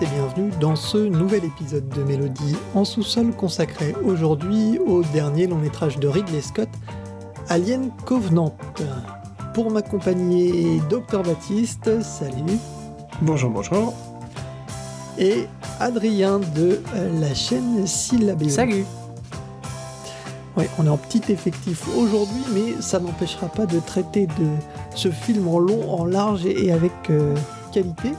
Tous et bienvenue dans ce nouvel épisode de Mélodie en sous-sol consacré aujourd'hui au dernier long métrage de Ridley Scott, Alien Covenant. Pour m'accompagner, Docteur Baptiste, salut. Bonjour, bonjour. Et Adrien de la chaîne Syllabéo. Salut. Ouais, on est en petit effectif aujourd'hui, mais ça n'empêchera pas de traiter de ce film en long, en large et avec euh, qualité.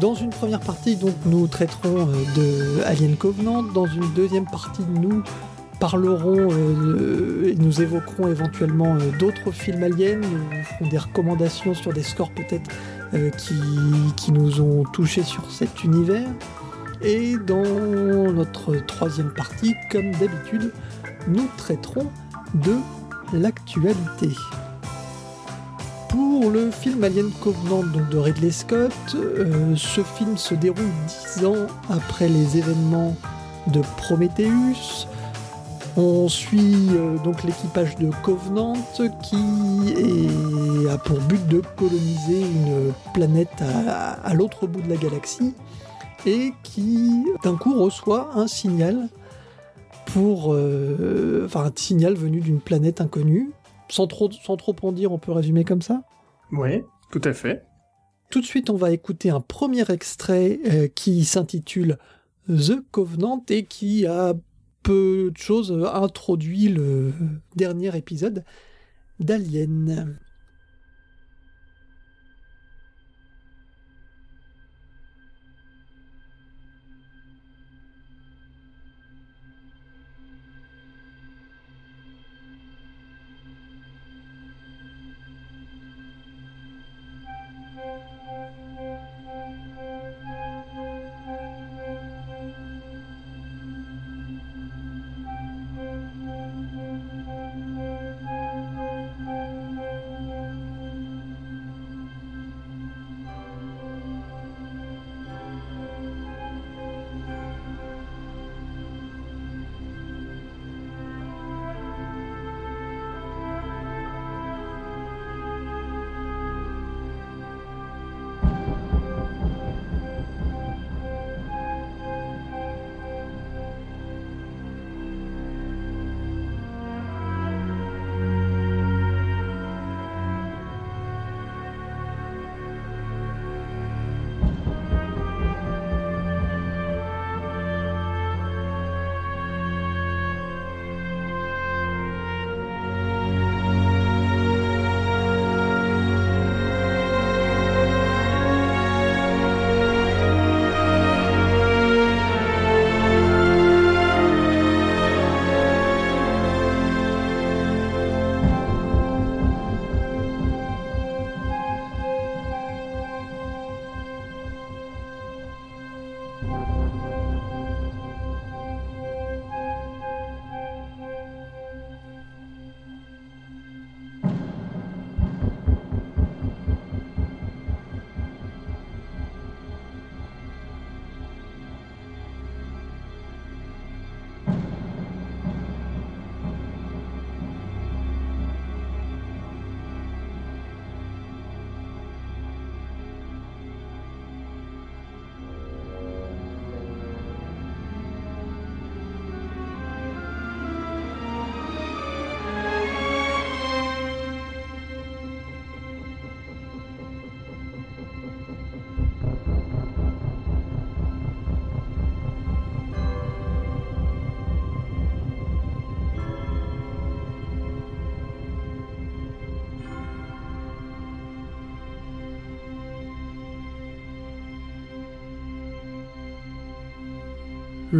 Dans une première partie, donc, nous traiterons euh, de Alien Covenant. Dans une deuxième partie, nous parlerons euh, et nous évoquerons éventuellement euh, d'autres films aliens. Nous ferons des recommandations sur des scores peut-être qui, qui nous ont touchés sur cet univers. Et dans notre troisième partie, comme d'habitude, nous traiterons de l'actualité. Pour le film Alien Covenant donc de Ridley Scott, euh, ce film se déroule dix ans après les événements de Prometheus. On suit euh, donc l'équipage de Covenant qui a pour but de coloniser une planète à, à l'autre bout de la galaxie et qui d'un coup reçoit un signal pour euh, enfin un signal venu d'une planète inconnue. Sans trop, sans trop en dire, on peut résumer comme ça. Oui, tout à fait. Tout de suite, on va écouter un premier extrait euh, qui s'intitule The Covenant et qui a peu de choses introduit le dernier épisode d'Alien.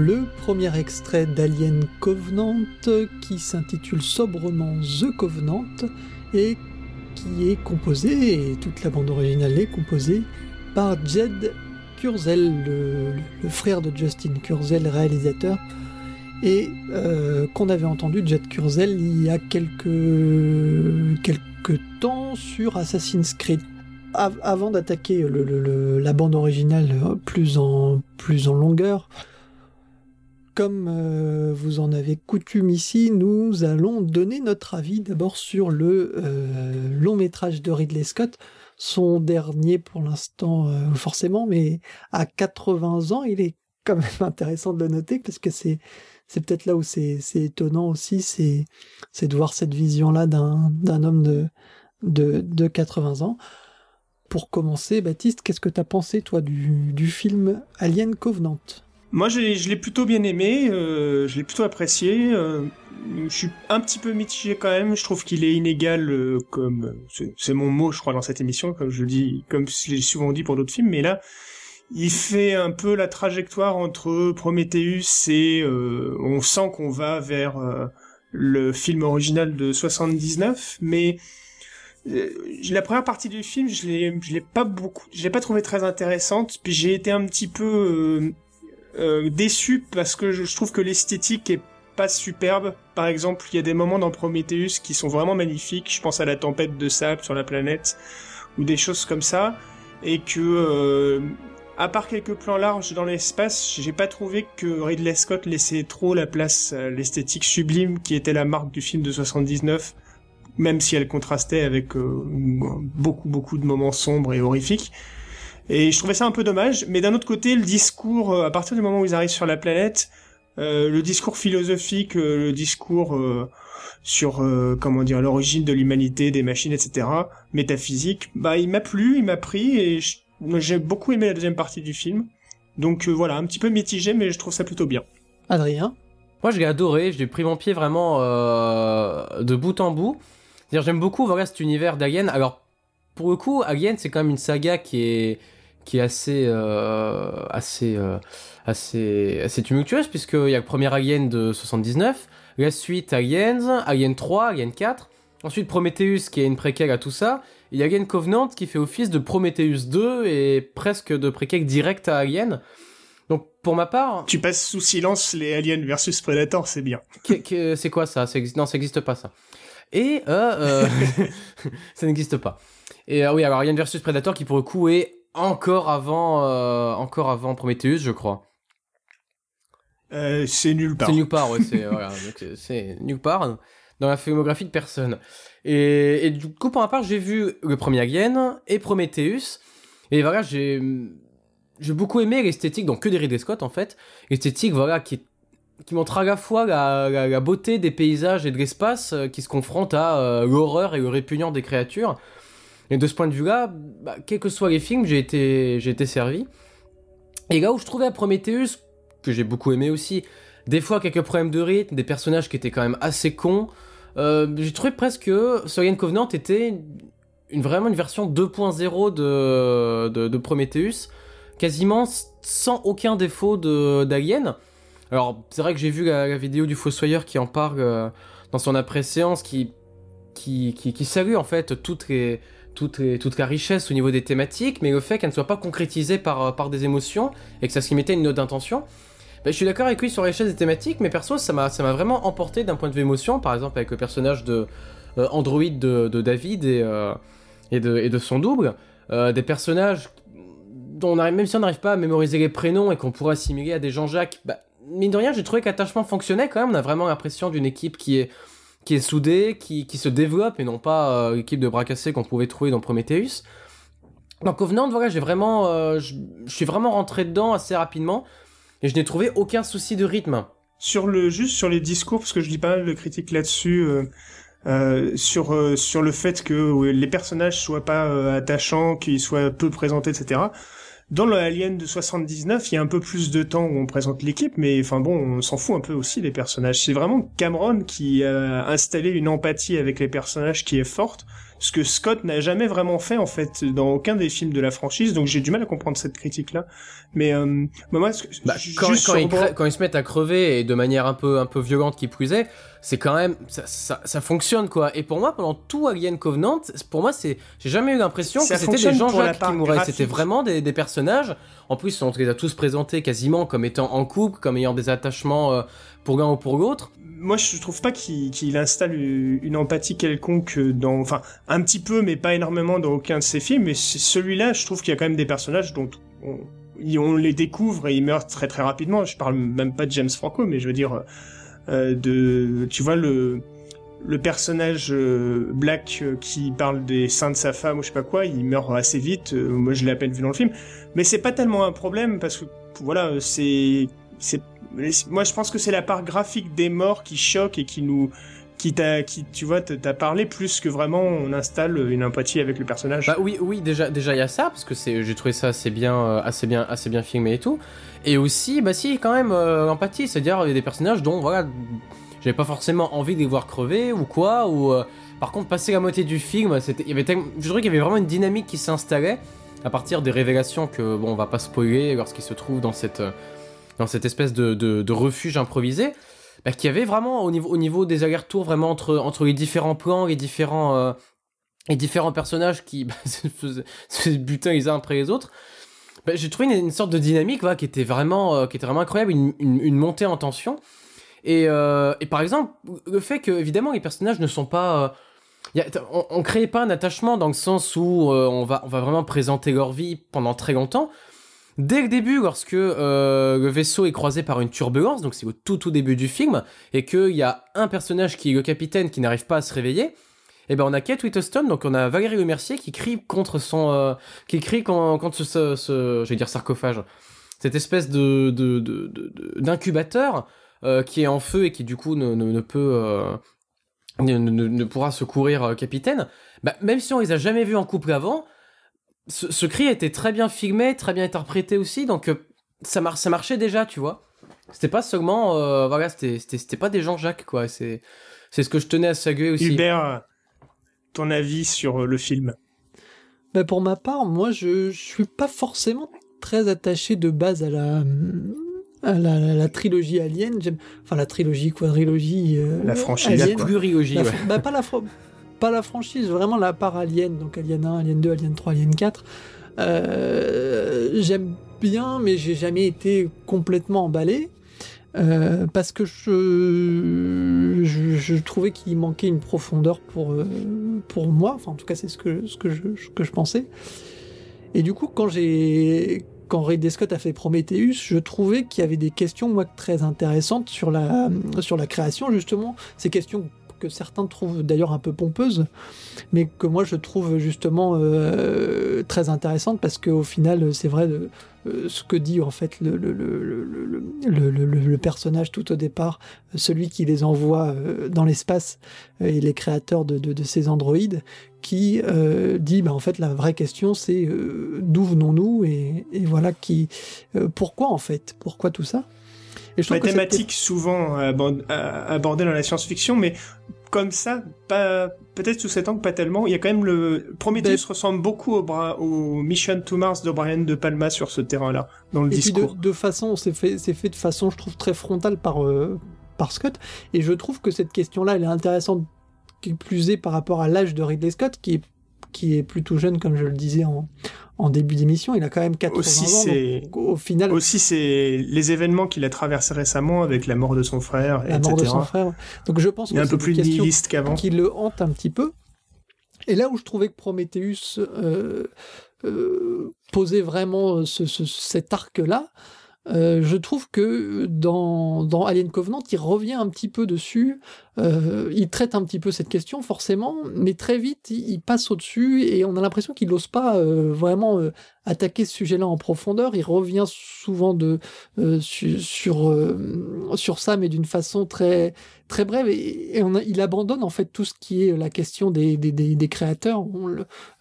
Le premier extrait d'Alien Covenant qui s'intitule sobrement The Covenant et qui est composé, et toute la bande originale est composée, par Jed Kurzel, le, frère de Justin Kurzel, réalisateur, et euh, qu'on avait entendu Jed Kurzel il y a quelques, temps sur Assassin's Creed. Av- avant d'attaquer la bande originale en, plus en longueur, comme euh, vous en avez coutume ici, nous allons donner notre avis d'abord sur le euh, long métrage de Ridley Scott, son dernier pour l'instant euh, forcément, mais à 80 ans, il est quand même intéressant de le noter parce que c'est peut-être là où c'est étonnant aussi, c'est de voir cette vision-là d'un d'un homme de, de de 80 ans. Pour commencer, Baptiste, qu'est-ce que tu as pensé toi du, du film Alien Covenant? Moi, je l'ai plutôt bien aimé, euh, je l'ai plutôt apprécié. Euh, je suis un petit peu mitigé quand même. Je trouve qu'il est inégal, euh, comme c'est mon mot, je crois, dans cette émission, comme je dis, comme je l'ai souvent dit pour d'autres films. Mais là, il fait un peu la trajectoire entre Prometheus et on sent qu'on va vers le film original de 79, mais la première partie du film, je l'ai, je l'ai pas beaucoup, je l'ai pas trouvé très intéressante. Puis j'ai été un petit peu euh, déçu parce que je, trouve que l'esthétique est pas superbe. Par exemple, il y a des moments dans Prometheus qui sont vraiment magnifiques. Je pense à la tempête de sable sur la planète ou des choses comme ça. Et que, euh, à part quelques plans larges dans l'espace, j'ai pas trouvé que Ridley Scott laissait trop la place l'esthétique sublime qui était la marque du film de 79, même si elle contrastait avec euh, beaucoup beaucoup de moments sombres et horrifiques. Et je trouvais ça un peu dommage. Mais d'un autre côté, le discours, euh, à partir du moment où ils arrivent sur la planète, euh, le discours philosophique, euh, le discours sur comment dire l'origine de l'humanité, des machines, etc., métaphysique, bah il m'a plu, il m'a pris et j'ai beaucoup aimé la deuxième partie du film. Donc voilà, un petit peu mitigé, mais je trouve ça plutôt bien. Adrien? Moi, j'ai adoré. J'ai pris mon pied vraiment de bout en bout. C'est-à-dire, j'aime beaucoup voilà cet univers d'Alien. Alors, pour le coup, Alien, c'est quand même une saga qui est qui est assez euh, assez euh, assez assez tumultueuse puisqu'il y a le premier Alien de 79, la suite Aliens, Alien 3, Alien 4, ensuite Prometheus qui est une préquelle à tout ça, et il y a Alien Covenant qui fait office de Prometheus 2 et presque de préquelle direct à Alien. Donc pour ma part, tu passes sous silence les Aliens versus Predator, c'est bien. c'est quoi ça? Non, ça n'existe pas ça. Et euh, ça n'existe pas. Et oui, alors Alien versus Predator qui pour le coup est encore avant, euh, encore avant Prometheus, je crois. Euh, c'est nulle part. C'est nulle part, ouais, c'est voilà, nulle part dans la filmographie de personne. Et, et, du coup, pour ma part, j'ai vu le premier Alien et Prometheus. Et voilà, j'ai j'ai beaucoup aimé l'esthétique, donc que des Ridley Scott en fait, l'esthétique voilà qui qui montre à la fois la, la, beauté des paysages et de l'espace euh, qui se confrontent à l'horreur et le répugnant des créatures. Et de ce point de vue-là, bah, quels que soient les films, j'ai été, j'ai été servi. Et là où je trouvais à Prometheus, que j'ai beaucoup aimé aussi, des fois quelques problèmes de rythme, des personnages qui étaient quand même assez cons, euh, j'ai trouvé presque que Alien Covenant était vraiment une version 2.0 de, Prometheus, quasiment sans aucun défaut d'Alien. Alors, c'est vrai que j'ai vu la, vidéo du Fossoyeur qui en parle euh, dans son après-séance, qui, qui, qui, qui, salue en fait toutes les toute, la richesse au niveau des thématiques, mais le fait qu'elle ne soit pas concrétisée par, euh, des émotions et que ça se limitait à une note d'intention. Ben, je suis d'accord avec lui sur la richesse des thématiques, mais perso, ça m'a vraiment emporté d'un point de vue émotion, par exemple avec le personnage de euh, Android de, David et, euh, et, de, son double, des personnages dont même si on n'arrive pas à mémoriser les prénoms et qu'on pourrait assimiler à des Jean-Jacques, bah, mine de rien, j'ai trouvé que l'attachement fonctionnait quand même, on a vraiment l'impression d'une équipe qui est qui est soudée, qui, qui se développe et non pas euh, l'équipe de bras cassés qu'on pouvait trouver dans Prometheus. Dans Covenant, voilà, j'ai vraiment, euh, je, suis vraiment rentré dedans assez rapidement et je n'ai trouvé aucun souci de rythme. Sur le juste sur les discours, parce que je lis pas mal de critiques là-dessus. Euh sur sur le fait que les personnages soient pas attachants, qu'ils soient peu présentés, etc. Dans le Alien de 79, il y a un peu plus de temps où on présente l'équipe, mais enfin bon, on s'en fout un peu aussi des personnages. C'est vraiment Cameron qui a installé une empathie avec les personnages qui est forte, ce que Scott n'a jamais vraiment fait en fait dans aucun des films de la franchise, donc j'ai du mal à comprendre cette critique-là. Mais euh, bah, moi, bah, quand, quand, ils se mettent à crever et de manière un peu un peu violente qui est, c'est quand même ça, ça, ça, fonctionne quoi. Et pour moi, pendant tout Alien Covenant, pour moi, c'est j'ai jamais eu l'impression que c'était des gens-Jacques qui mouraient. C'était vraiment des, des, personnages. En plus, on les a tous présentés quasiment comme étant en couple, comme ayant des attachements euh, pour l'un ou pour l'autre. Moi, je trouve pas qu'il installe une empathie quelconque dans, enfin, un petit peu, mais pas énormément dans aucun de ses films. Mais celui-là, je trouve qu'il y a quand même des personnages dont on, on les découvre et ils meurent très très rapidement. Je parle même pas de James Franco, mais je veux dire euh, de, tu vois le personnage euh, Black euh, qui parle des seins de sa femme ou je sais pas quoi, il meurt assez vite. Euh, moi, je peine vu dans le film, mais c'est pas tellement un problème parce que voilà, c'est moi je pense que c'est la part graphique des morts qui choque et qui nous qui t'a qui tu vois t'as parlé plus que vraiment on installe une empathie avec le personnage. Bah oui oui déjà déjà il y a ça parce que c'est j'ai trouvé ça assez bien assez bien assez bien filmé et tout et aussi bah si quand même empathie c'est-à-dire il y a des personnages dont voilà j'avais pas forcément envie de les voir crever ou quoi ou euh, par contre passer la moitié du film il y avait je dirais qu'il y avait vraiment une dynamique qui s'installait à partir des révélations que bon on va pas spoiler lorsqu'il se trouve dans cette dans cette espèce de, de, refuge improvisé bah, qui avait vraiment au niveau au niveau des allers-retours vraiment entre entre les différents plans les différents euh, les différents personnages qui bah, se butin les uns après les autres bah, j'ai trouvé une, sorte de dynamique qui était vraiment euh, qui était vraiment incroyable une, montée en tension et, euh, et par exemple, le fait que, évidemment, les personnages ne sont pas. Euh, on, on crée pas un attachement dans le sens où on, va, on va vraiment présenter leur vie pendant très longtemps. Dès le début, lorsque le vaisseau est croisé par une turbulence, donc c'est au tout tout début du film, et qu'il y a un personnage qui est le capitaine qui n'arrive pas à se réveiller, et eh ben on a Kate Whittleston, donc on a Valérie Le Mercier qui crie contre son, euh, qui crie contre, ce, ce, ce, je vais dire sarcophage, cette espèce de d'incubateur. Euh, qui est en feu et qui du coup ne, ne, peut euh, ne, ne, pourra secourir capitaine, bah, même si on les a jamais vus en couple avant, ce, ce, cri était très bien filmé, très bien interprété aussi, donc ça, mar ça marchait déjà, tu vois. C'était pas seulement, voilà, c'était pas des gens Jacques, quoi. C'est c'est ce que je tenais à saluer aussi. Hubert, ton avis sur le film? Bah Pour ma part, moi, je, je suis pas forcément très attaché de base à la la, la, la, trilogie Alien, enfin la trilogie, quadrilogie. Euh, la franchise, la plurilogie, ouais. bah, pas, la pas la franchise, vraiment la part Alien, donc Alien 1, Alien 2, Alien 3, Alien 4. Euh, J'aime bien, mais j'ai jamais été complètement emballé. Euh, parce que je, trouvais qu'il manquait une profondeur pour, euh, pour moi, enfin en tout cas c'est ce que, ce que, je, que je pensais. Et du coup, quand j'ai quand Ridley Scott a fait Prometheus, je trouvais qu'il y avait des questions moi très intéressantes sur la sur la création justement, ces questions que certains trouvent d'ailleurs un peu pompeuses, mais que moi je trouve justement euh, très intéressantes parce qu'au final c'est vrai ce que dit en fait le, personnage tout au départ, celui qui les envoie euh, dans l'espace et les créateurs de, ces androïdes, qui euh, dit bah, en fait la vraie question c'est d'où venons-nous et, voilà qui pourquoi en fait? Pourquoi tout ça? Et je Mathématiques souvent abordées dans la science-fiction mais comme ça, pas peut-être sous cet angle pas tellement. Il y a quand même le Prometheus ben- ressemble beaucoup au, au Mission to Mars de Brian de Palma sur ce terrain-là dans le discours. de, façon, c'est fait, c'est fait de façon, je trouve très frontale par euh, par Scott. Et je trouve que cette question-là, elle est intéressante, qui plus est par rapport à l'âge de Ridley Scott, qui est qui est plutôt jeune, comme je le disais en, en début d'émission. Il a quand même 80 aussi, ans. au final. Aussi, c'est les événements qu'il a traversés récemment avec la mort de son frère, la mort de son frère. Donc je pense que c'est un peu plus nihiliste qu'avant. Qui le hante un petit peu. Et là où je trouvais que Prometheus euh, euh, posait vraiment ce, ce, cet arc-là, euh, je trouve que dans, dans, Alien Covenant, il revient un petit peu dessus. Euh, il traite un petit peu cette question, forcément, mais très vite, il, passe au-dessus et on a l'impression qu'il n'ose pas euh, vraiment euh, attaquer ce sujet-là en profondeur. Il revient souvent de, euh, sur, sur, sur, ça, mais d'une façon très, très brève. Et, et on a, il abandonne en fait tout ce qui est la question des, des, des, des créateurs.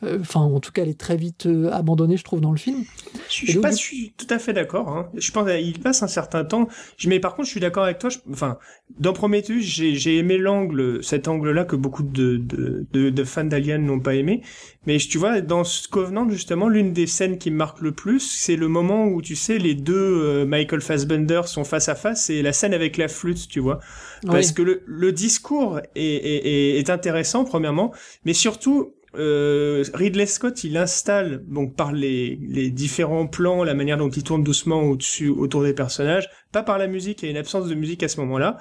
Enfin, en tout cas, elle est très vite abandonnée, je trouve, dans le film. Je, je, pas, je suis tout à fait d'accord. Hein. Je pense qu'il passe un certain temps. Mais par contre, je suis d'accord avec toi. Je, enfin, dans Prometheus, j'ai aimé l'angle, cet angle-là que beaucoup de, de, de, de fans d'Alien n'ont pas aimé. Mais tu vois, dans ce Covenant, justement, l'une des scènes qui me marque le plus, c'est le moment où, tu sais, les deux euh, Michael Fassbender sont face à face et la scène avec la flûte, tu vois. Parce que le, le discours est, est, est, intéressant, premièrement, mais surtout, euh, Ridley Scott, il installe, donc par les, les différents plans, la manière dont il tourne doucement au-dessus, autour des personnages, pas par la musique, il y a une absence de musique à ce moment-là,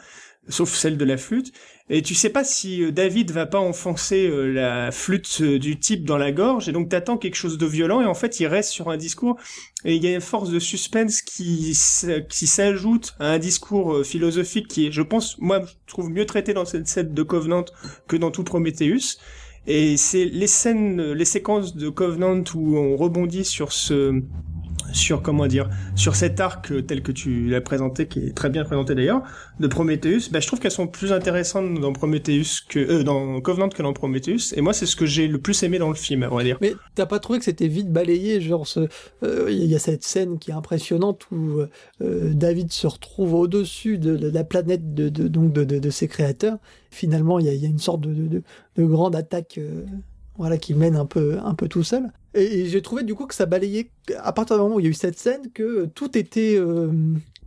sauf celle de la flûte. Et tu sais pas si euh, David va pas enfoncer euh, la flûte euh, du type dans la gorge, et donc t'attends quelque chose de violent, et en fait il reste sur un discours, et il y a une force de suspense qui, s'ajoute à un discours philosophique qui est, je pense, moi je trouve mieux traité dans cette scène de Covenant que dans tout Prometheus. Et c'est les scènes, les séquences de Covenant où on rebondit sur ce, sur comment dire sur cet arc euh, tel que tu l'as présenté qui est très bien présenté d'ailleurs de Prometheus bah, je trouve qu'elles sont plus intéressantes dans Prometheus que euh, dans Covenant que dans Prometheus. Et moi c'est ce que j'ai le plus aimé dans le film à vrai dire. Mais t'as pas trouvé que c'était vite balayé genre euh, il y a cette scène qui est impressionnante où David se retrouve au-dessus de, la planète de, donc de, ses créateurs. Finalement il y a, une sorte de, grande attaque voilà, qui mène un peu, un peu tout seul. Et, j'ai trouvé du coup que ça balayait, à partir du moment où il y a eu cette scène, que tout était, euh,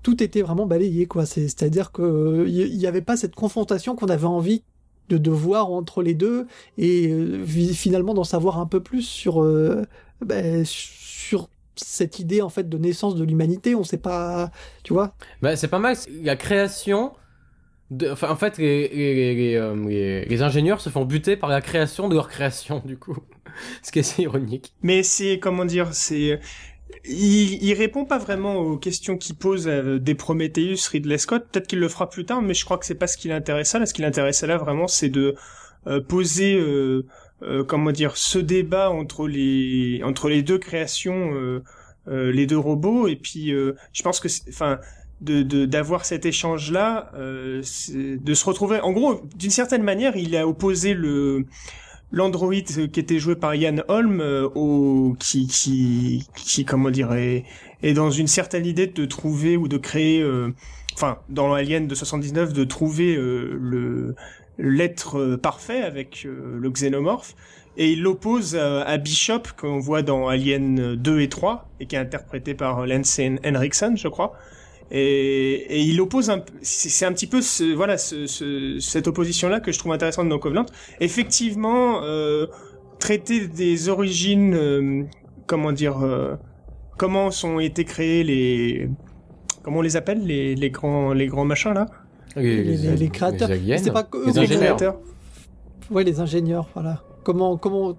tout était vraiment balayé, quoi. C'est-à-dire qu'il n'y avait pas cette confrontation qu'on avait envie de, de, voir entre les deux et euh, finalement d'en savoir un peu plus sur, euh, ben, sur cette idée en fait de naissance de l'humanité. On sait pas, tu vois. Bah, c'est pas mal. La création en fait, euh, les, les, ingénieurs se font buter par la création de leur création, du coup. Ce qui est assez ironique. Mais c'est, comment dire, c'est... Il, il répond pas vraiment aux questions qu'il pose euh, des Prometheus, Ridley Scott. Peut-être qu'il le fera plus tard, mais je crois que c'est pas ce qui l'intéressait là. Ce qui l'intéressait là, vraiment, c'est de euh, poser, euh, comment dire, ce débat entre les entre les deux créations, les deux robots. Et puis, je pense que, enfin de d'avoir cet échange là euh, de se retrouver en gros d'une certaine manière il a opposé le l'android qui était joué par Ian Holm euh, au qui qui qui comment dire est, dans une certaine idée de trouver ou de créer euh, enfin dans Alien de 79 de trouver euh, le l'être parfait avec le xénomorphe. Et il l'oppose à, Bishop qu'on voit dans Alien 2 et 3 et qui est interprété par Lance Henriksen je crois et, et il oppose un c'est un petit peu ce, voilà ce, ce, cette opposition là que je trouve intéressante dans Covenant. Effectivement euh, traiter des origines euh, comment dire euh, comment sont été créés les comment on les appelle les, les grands les grands machins là? Les, les, les créateurs. c'est pas les ingénieurs ouais les ingénieurs voilà. Comment comment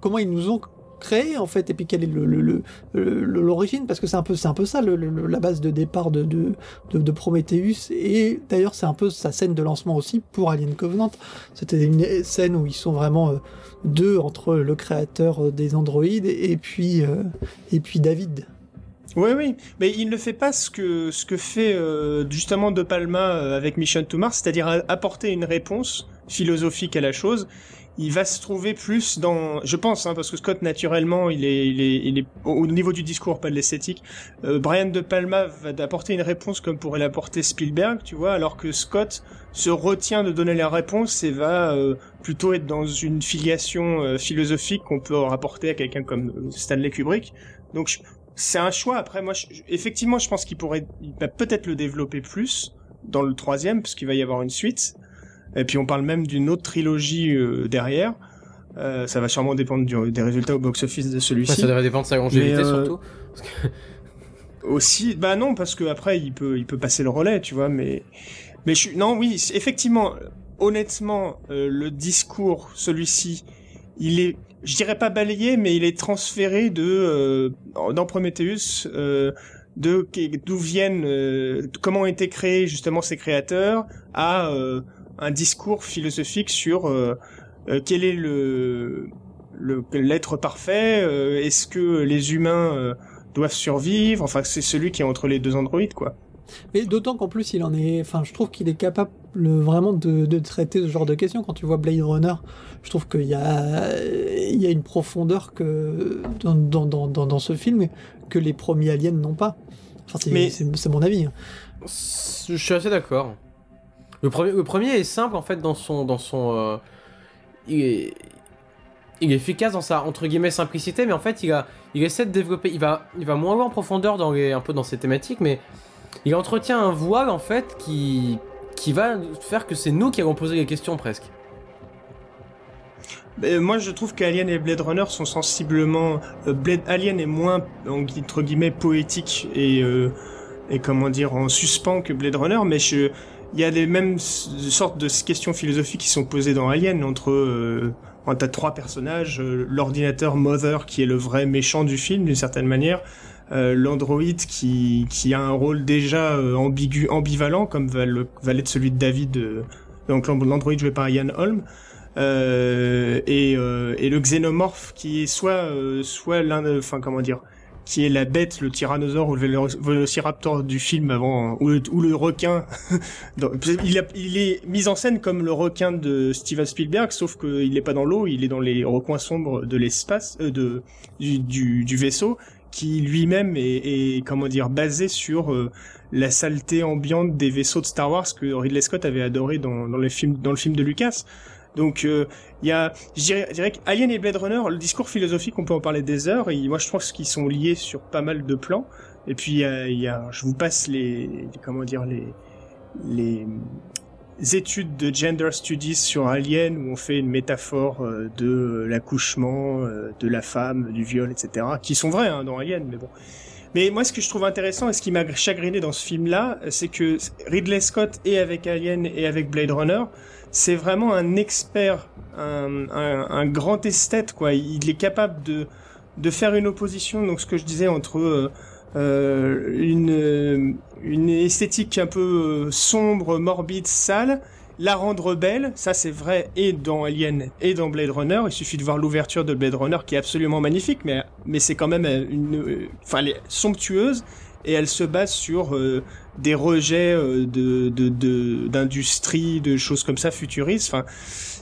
comment ils nous ont créé en fait et puis quelle est le, l'origine parce que c'est un peu c'est un peu ça la base de départ de, de, de, Prometheus et d'ailleurs c'est un peu sa scène de lancement aussi pour Alien Covenant. C'était une scène où ils sont vraiment euh, deux entre le créateur euh, des androïdes et puis euh, et puis David. Oui, oui, mais il ne fait pas ce que ce que fait justement De Palma avec Mission to Mars, c'est-à-dire apporter une réponse philosophique à la chose il va se trouver plus dans, je pense, hein, parce que Scott naturellement, il est, il est, il est au niveau du discours, pas de l'esthétique. Euh, Brian de Palma va apporter une réponse comme pourrait l'apporter Spielberg, tu vois, alors que Scott se retient de donner la réponse et va euh, plutôt être dans une filiation euh, philosophique qu'on peut rapporter à quelqu'un comme euh, Stanley Kubrick. Donc c'est un choix. Après, moi, effectivement, je pense qu'il pourrait, il va peut-être le développer plus dans le troisième, parce qu'il va y avoir une suite. Et puis on parle même d'une autre trilogie euh, derrière. Euh, ça va sûrement dépendre des résultats au box-office de celui-ci. ça va dépendre de sa longévité euh, surtout. Aussi, bah non, parce que après il peut, il peut passer le relais, tu vois. Mais, mais je non, oui, effectivement, honnêtement, le discours, celui-ci, il est, je dirais pas balayé, mais il est transféré de dans Prometheus. de d'où viennent, comment ont été créés justement ces créateurs, à un discours philosophique sur euh, euh, quel est le l'être parfait, euh, est-ce que les humains doivent survivre, enfin c'est celui qui est entre les deux androïdes quoi. Mais d'autant qu'en plus il en est, enfin je trouve qu'il est capable vraiment de, de, traiter ce genre de questions. Quand tu vois Blade Runner, je trouve qu'il y a, il y a une profondeur que dans, dans, dans, dans, ce film que les premiers aliens n'ont pas. Enfin c'est mon avis. Hein. Je suis assez d'accord. Le premier, le premier est simple en fait dans son. Dans son euh, il, est, efficace dans sa entre guillemets simplicité, mais en fait il, a, il essaie de développer. Il va, il va moins loin en profondeur dans un peu dans ses thématiques, mais il entretient un voile en fait qui, qui va faire que c'est nous qui allons poser les questions presque. moi, je trouve qu'Alien et Blade Runner sont sensiblement. Euh, Blade Alien est moins entre guillemets poétique et euh, et comment dire en suspens que Blade Runner, mais je il y a les mêmes sortes de questions philosophiques qui sont posées dans Alien entre euh, trois personnages, euh, l'ordinateur Mother qui est le vrai méchant du film d'une certaine manière, euh, l'androïde qui qui a un rôle déjà euh, ambigu ambivalent comme va l'être celui de David donc l'androïde joué par Ian Holm et et le xénomorphe qui est soit soit l'un enfin comment dire qui est la bête, le tyrannosaure ou le vélociraptor du film avant, ou le, requin. il, il, est mis en scène comme le requin de Steven Spielberg, sauf qu'il n'est pas dans l'eau, il est dans les recoins sombres de l'espace, euh, de du, du, vaisseau, qui lui-même est, comment dire basé sur euh, la saleté ambiante des vaisseaux de Star Wars que Ridley Scott avait adoré dans, dans le film dans le film de Lucas. Donc il euh, y a, je dirais, je Alien et Blade Runner, le discours philosophique, on peut en parler des heures. Et moi, je pense qu'ils sont liés sur pas mal de plans. Et puis il y a, je vous passe les, comment dire les les études de gender studies sur Alien où on fait une métaphore euh, de l'accouchement, euh, de la femme, du viol, etc. qui sont vrais hein, dans Alien, mais bon. Mais moi, ce que je trouve intéressant et ce qui m'a chagriné dans ce film-là, c'est que Ridley Scott et avec Alien et avec Blade Runner, c'est vraiment un expert, un, grand esthète, quoi. Il est capable de, de faire une opposition, donc ce que je disais, entre euh, euh une, une esthétique un peu euh, sombre, morbide, sale, la rendre belle, ça c'est vrai et dans Alien et dans Blade Runner. Il suffit de voir l'ouverture de Blade Runner qui est absolument magnifique, mais mais c'est quand même une, enfin somptueuse et elle se base sur des rejets euh, de d'industrie, de, choses comme ça futuristes. Enfin,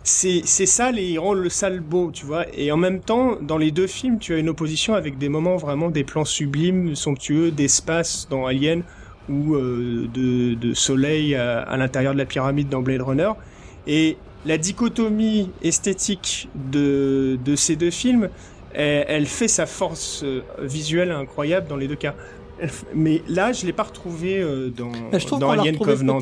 c'est c'est sale et il rend le sale beau, tu vois. Et en même temps, dans les deux films, tu as une opposition avec des moments vraiment des plans sublimes, somptueux, d'espace dans Alien ou euh, de, de soleil à, l'intérieur de la pyramide dans Blade Runner. Et la dichotomie esthétique de, de ces deux films, elle fait sa force visuelle incroyable dans les deux cas. Mais là, je l'ai pas retrouvé euh, dans, dans Alien Covenant.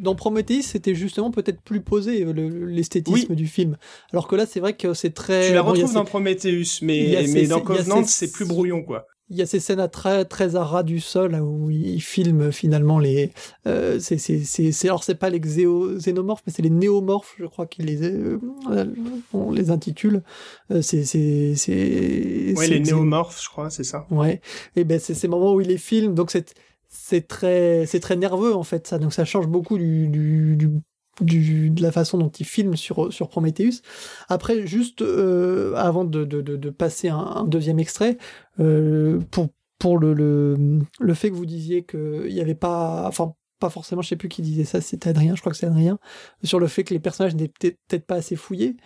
dans Prometheus, c'était justement peut-être plus posé l'esthétisme du film. Alors que là, c'est vrai que c'est très. Tu la retrouves dans Prometheus, mais, mais dans Covenant, c'est plus brouillon, quoi il y a ces scènes à très très à ras du sol où il filme finalement les euh, c'est c'est c'est alors c'est pas les xénomorphes mais c'est les néomorphes je crois qu'ils les euh, on les intitule. Euh, c'est c'est c'est ouais les néomorphes je crois c'est ça. Ouais. Et ben c'est ces moments où il les filme donc c'est c'est très c'est très nerveux en fait ça. Donc ça change beaucoup du, du, du du, de la façon dont il filme sur, sur Prometheus. Après, juste euh, avant de, de, de, passer un, un, deuxième extrait, euh, pour, pour le, le, le, fait que vous disiez qu'il n'y avait pas... Enfin, pas forcément, je sais plus qui disait ça, c'était Adrien, je crois que c'est Adrien, sur le fait que les personnages n'étaient peut-être pas assez fouillés.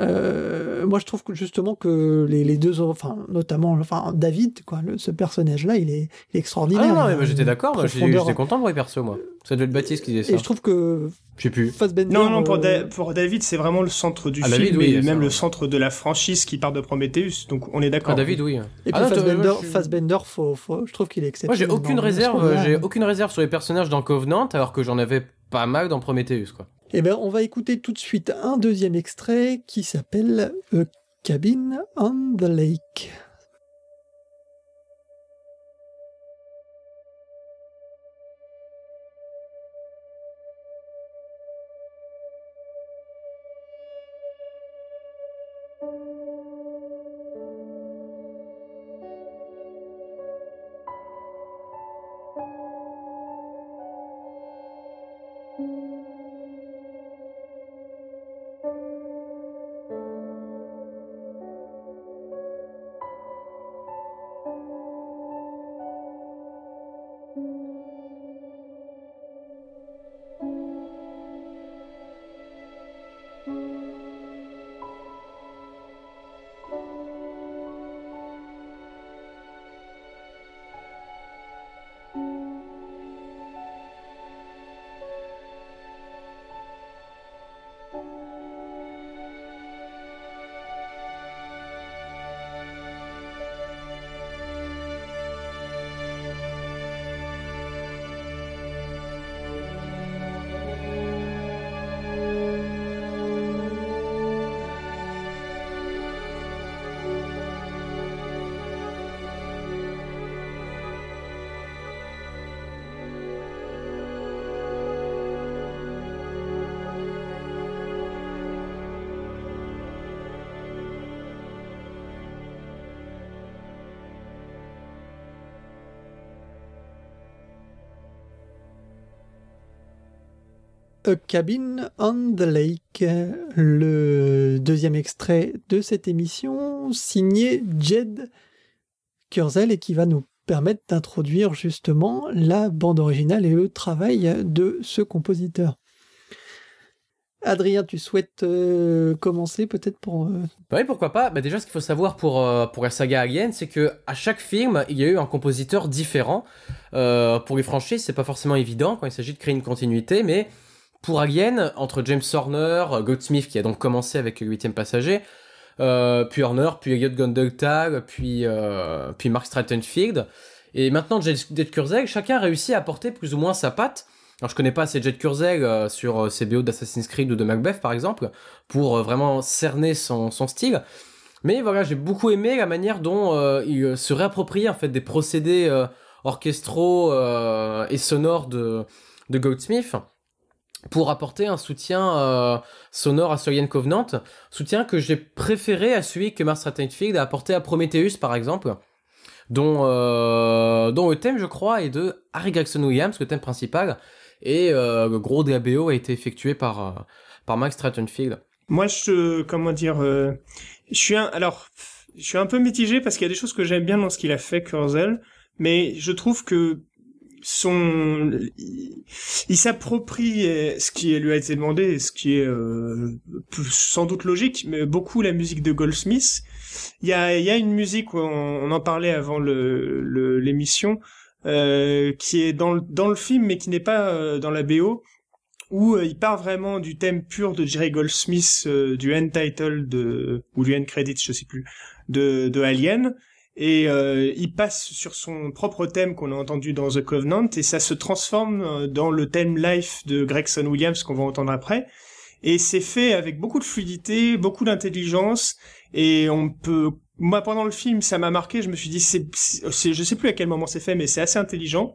Euh, moi, je trouve que justement que les, les deux, enfin, notamment, enfin, David, quoi, ce personnage-là, il est, il est extraordinaire. Ah non, mais j'étais d'accord, j'étais content de voir perso, moi. Ça devait être Baptiste qui disait ça. Et je trouve que je sais plus. non, non, pour, euh, pour David, c'est vraiment le centre du ah, film et même le centre de la franchise qui part de Prometheus. Donc on est d'accord. Ah, David, oui. Et ah, puis Fassbender, faut, faut, je trouve qu'il est exceptionnel. Moi, j'ai aucune réserve, j'ai aucune réserve sur les personnages dans Covenant, alors que j'en avais pas mal dans Prometheus, quoi. Eh ben, on va écouter tout de suite un deuxième extrait qui s'appelle A Cabin on the Lake. A Cabin on the Lake, le deuxième extrait de cette émission, signé Jed Kurzel et qui va nous permettre d'introduire justement la bande originale et le travail de ce compositeur. Adrien, tu souhaites euh, commencer peut-être pour... Euh, oui, pourquoi pas. Bah, déjà, ce qu'il faut savoir pour, euh, pour la saga Alien, c'est que à chaque film, il y a eu un compositeur différent. pour les franchises, c'est pas forcément évident quand il s'agit de créer une continuité, mais pour Alien, entre James Horner, Goldsmith qui a donc commencé avec le huitième passager, puis Horner, puis Elliot Gondeltal, puis, puis Mark Strattonfield, et maintenant Jed Kurzeg, chacun a réussi à apporter plus ou moins sa patte. Alors je connais pas assez Jet Kurzeg euh, sur ses euh, BO d'Assassin's Creed ou de Macbeth par exemple, pour euh, vraiment cerner son, son, style. Mais voilà, j'ai beaucoup aimé la manière dont il se réapproprie en fait des procédés orchestraux et sonores de, de Goldsmith pour apporter un soutien sonore à Alien Covenant, soutien que j'ai préféré à celui que Mars a apporté à Prometheus par exemple, dont, dont le thème je crois est de Harry Gregson Williams, le thème principal, et euh, le gros DABO a été effectué par, euh, par Max. Moi, je, comment dire, euh, je suis un, alors, je suis un peu mitigé parce qu'il y a des choses que j'aime bien dans ce qu'il a fait, Kurzel, mais je trouve que son, il, s'approprie ce qui lui a été demandé, ce qui est sans doute logique, mais beaucoup la musique de Goldsmith. Il y a, une musique, on, en parlait avant l'émission, euh, qui est dans le, film mais qui n'est pas euh, dans la BO où euh, il part vraiment du thème pur de Jerry Goldsmith du end title de ou du end credit je sais plus de Alien et il passe sur son propre thème qu'on a entendu dans The Covenant et ça se transforme dans le thème Life de Gregson Williams qu'on va entendre après. Et c'est fait avec beaucoup de fluidité, beaucoup d'intelligence et on peut moi pendant le film ça m'a marqué je me suis dit c'est je sais plus à quel moment c'est fait mais c'est assez intelligent.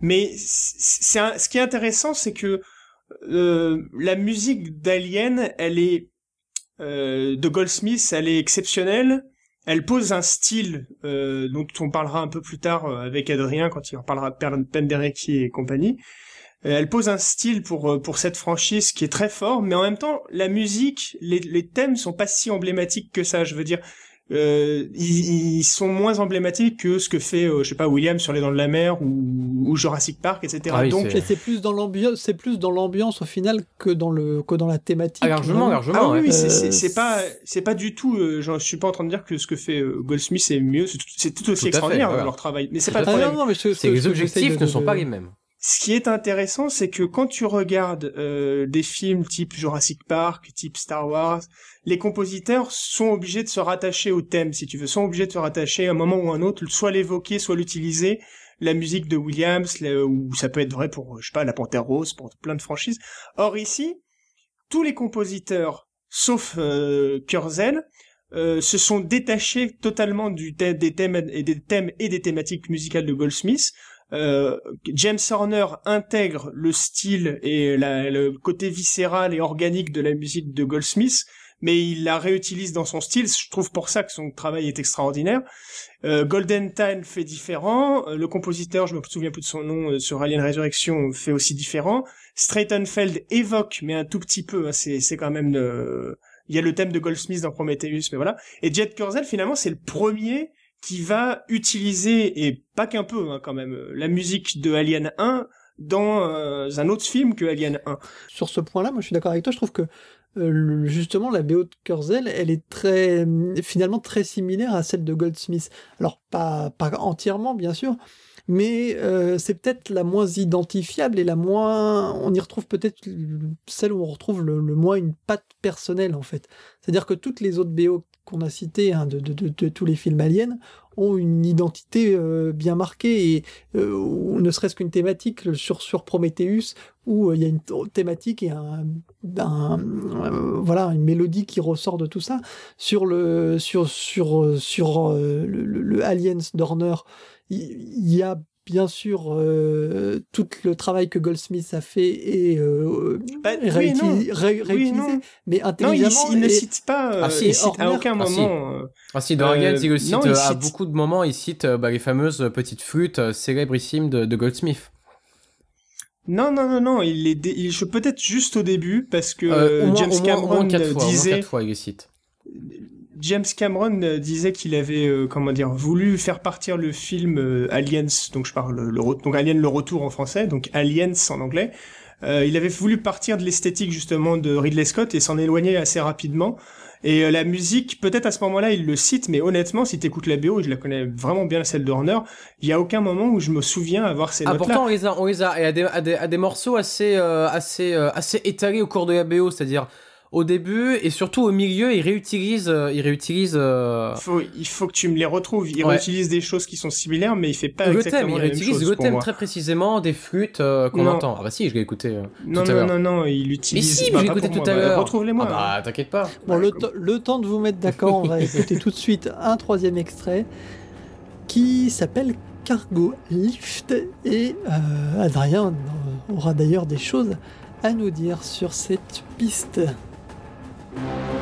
Mais c'est ce qui est intéressant c'est que euh, la musique d'Alien elle est euh, de Goldsmith elle est exceptionnelle elle pose un style euh, dont on parlera un peu plus tard euh, avec Adrien quand il en parlera de Penderecki et compagnie euh, elle pose un style pour pour cette franchise qui est très fort, mais en même temps, la musique, les, les thèmes sont pas si emblématiques que ça. Je veux dire, euh, ils, sont moins emblématiques que ce que fait, euh, je sais pas, William sur les Dents de la Mer ou, ou Jurassic Park, etc. Ah Donc c'est plus dans l'ambiance, c'est plus dans l'ambiance au final que dans le que dans la thématique. Ah, largement, largement. Ah oui, c'est pas c'est pas du tout. Euh, je suis pas en train de dire que ce que fait Goldsmith est mieux. C'est tout, aussi extraordinaire leur travail, mais c'est pas. Ah, non, mais les objectifs ne sont pas les mêmes. Ce qui est intéressant, c'est que quand tu regardes euh, des films type Jurassic Park, type Star Wars, les compositeurs sont obligés de se rattacher au thème, si tu veux, sont obligés de se rattacher à un moment ou à un autre, soit l'évoquer, soit l'utiliser. La musique de Williams, ou ça peut être vrai pour, je sais pas, La Panthère Rose, pour plein de franchises. Or ici, tous les compositeurs, sauf euh, Kurzel, euh, se sont détachés totalement du des thèmes et des thèmes et des thématiques musicales de Goldsmith euh, James Horner intègre le style et le côté viscéral et organique de la musique de Goldsmith, mais il la réutilise dans son style. Je trouve pour ça que son travail est extraordinaire. Euh, Golden Time fait différent. Euh, le compositeur, je me souviens plus de son nom, sur Alien Resurrection fait aussi différent. Straitenfeld évoque, mais un tout petit peu. Hein, c'est quand même. Il y a le thème de Goldsmith dans Prometheus, mais voilà. Et Jet Kurzel, finalement, c'est le premier qui va utiliser, et pas qu'un peu hein, quand même, la musique de Alien 1 dans euh, un autre film que Alien 1. Sur ce point-là, moi je suis d'accord avec toi, je trouve que euh, justement la BO de Kurzel, elle est très finalement très similaire à celle de Goldsmith. Alors pas, pas entièrement bien sûr, mais euh, c'est peut-être la moins identifiable et la moins on y retrouve peut-être celle où on retrouve le, le moins une patte personnelle en fait. C'est-à-dire que toutes les autres BO qu'on a cité hein, de, tous les films aliens ont une identité euh, bien marquée et euh, ne serait-ce qu'une thématique sur sur Prometheus où euh, il y a une thématique et un, voilà une mélodie qui ressort de tout ça. Sur le sur sur sur le, le, Aliens d'Horner il y a bien sûr euh, tout le travail que Goldsmith a fait et euh, bah, réutilisé, mais intelligemment. Non, il, ne cite pas. Euh, ah, si, il cite à aucun ah, moment. Euh, ah si, dans euh, il cite, non, il à beaucoup de moments, il cite bah, les fameuses petites flûtes célébrissimes de, de Goldsmith. Non, non, non, non, il est, dé- il, peut-être juste au début parce que Euh, au moins, James au moins- au Cameron moins quatre euh, fois, au moins disait, quatre fois, il le cite. James Cameron euh, disait qu'il avait, euh, comment dire, voulu faire partir le film euh, Aliens, donc je parle le donc Alien le retour en français, donc Aliens en anglais. Euh, il avait voulu partir de l'esthétique justement de Ridley Scott et s'en éloigner assez rapidement. Et euh, la musique, peut-être à ce moment-là, il le cite, mais honnêtement, si t'écoutes la BO, et je la connais vraiment bien celle de Horner, il y a aucun moment où je me souviens avoir ces Ah, notes-là. pourtant, on les a, on les a, et à des, à des, à des morceaux assez, euh, assez, euh, assez étalés au cours de la BO, c'est-à-dire au début et surtout au milieu, ils réutilisent, euh, ils réutilisent, euh, faut, il faut que tu me les retrouves. Il Ouais. réutilise des choses qui sont similaires, mais il fait pas le exactement thème, ils réutilisent chose le thème très précisément des flûtes euh, qu'on entend. Ah bah si, je l'ai écouté. euh. Non, tout à non, non, non, il utilise. Mais si, bah, je l'ai écouté tout moi. à Bah, l'heure. Retrouve-les-moi. Ah bah t'inquiète pas. Bon, Ouais, le, le temps de vous mettre d'accord, on va écouter tout de suite un troisième extrait qui s'appelle Cargo Lift et euh, Adrien aura d'ailleurs des choses à nous dire sur cette piste. Thank you.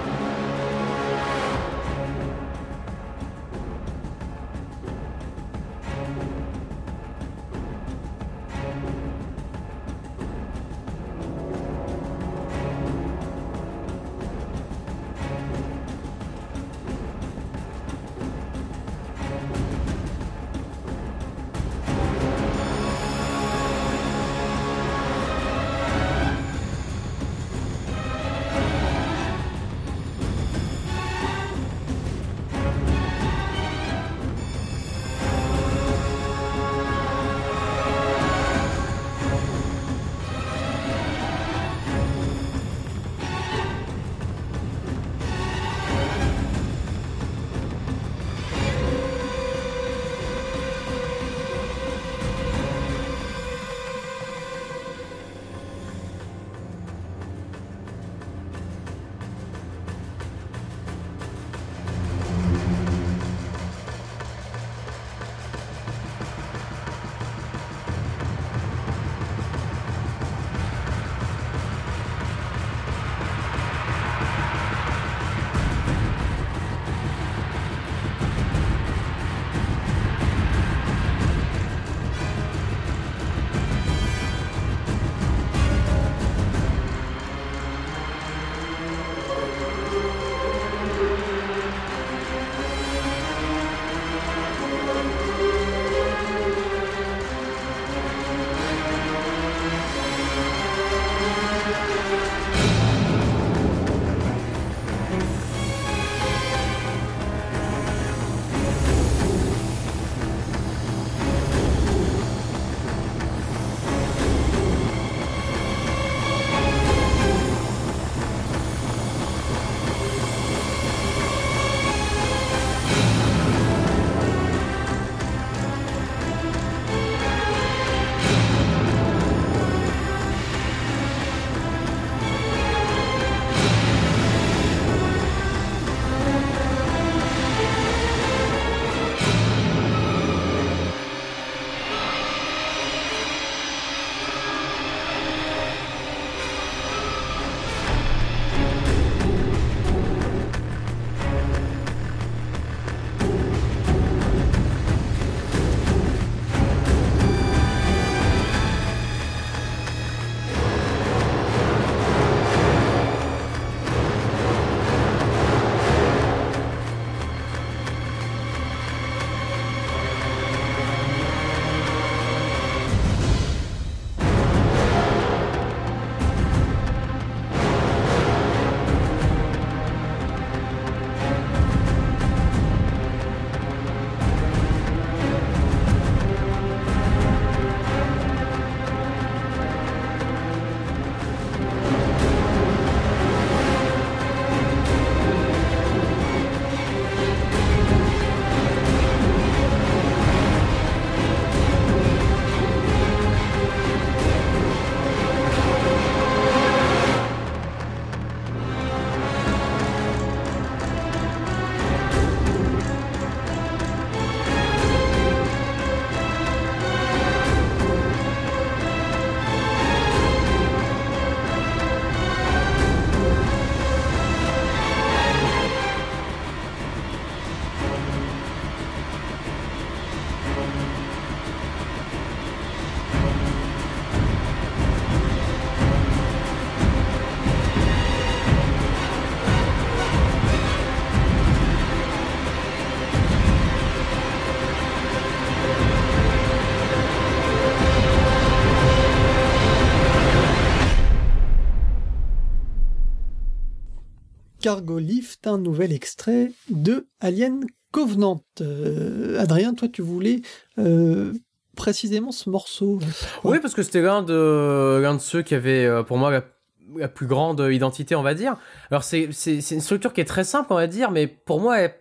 Cargo Lift, un nouvel extrait de Alien Covenant. Euh, Adrien, toi, tu voulais euh, précisément ce morceau. Oui, parce que c'était l'un de, de ceux qui avait, euh, pour moi, la, plus grande identité, on va dire. Alors, c'est, une structure qui est très simple, on va dire, mais pour moi, elle,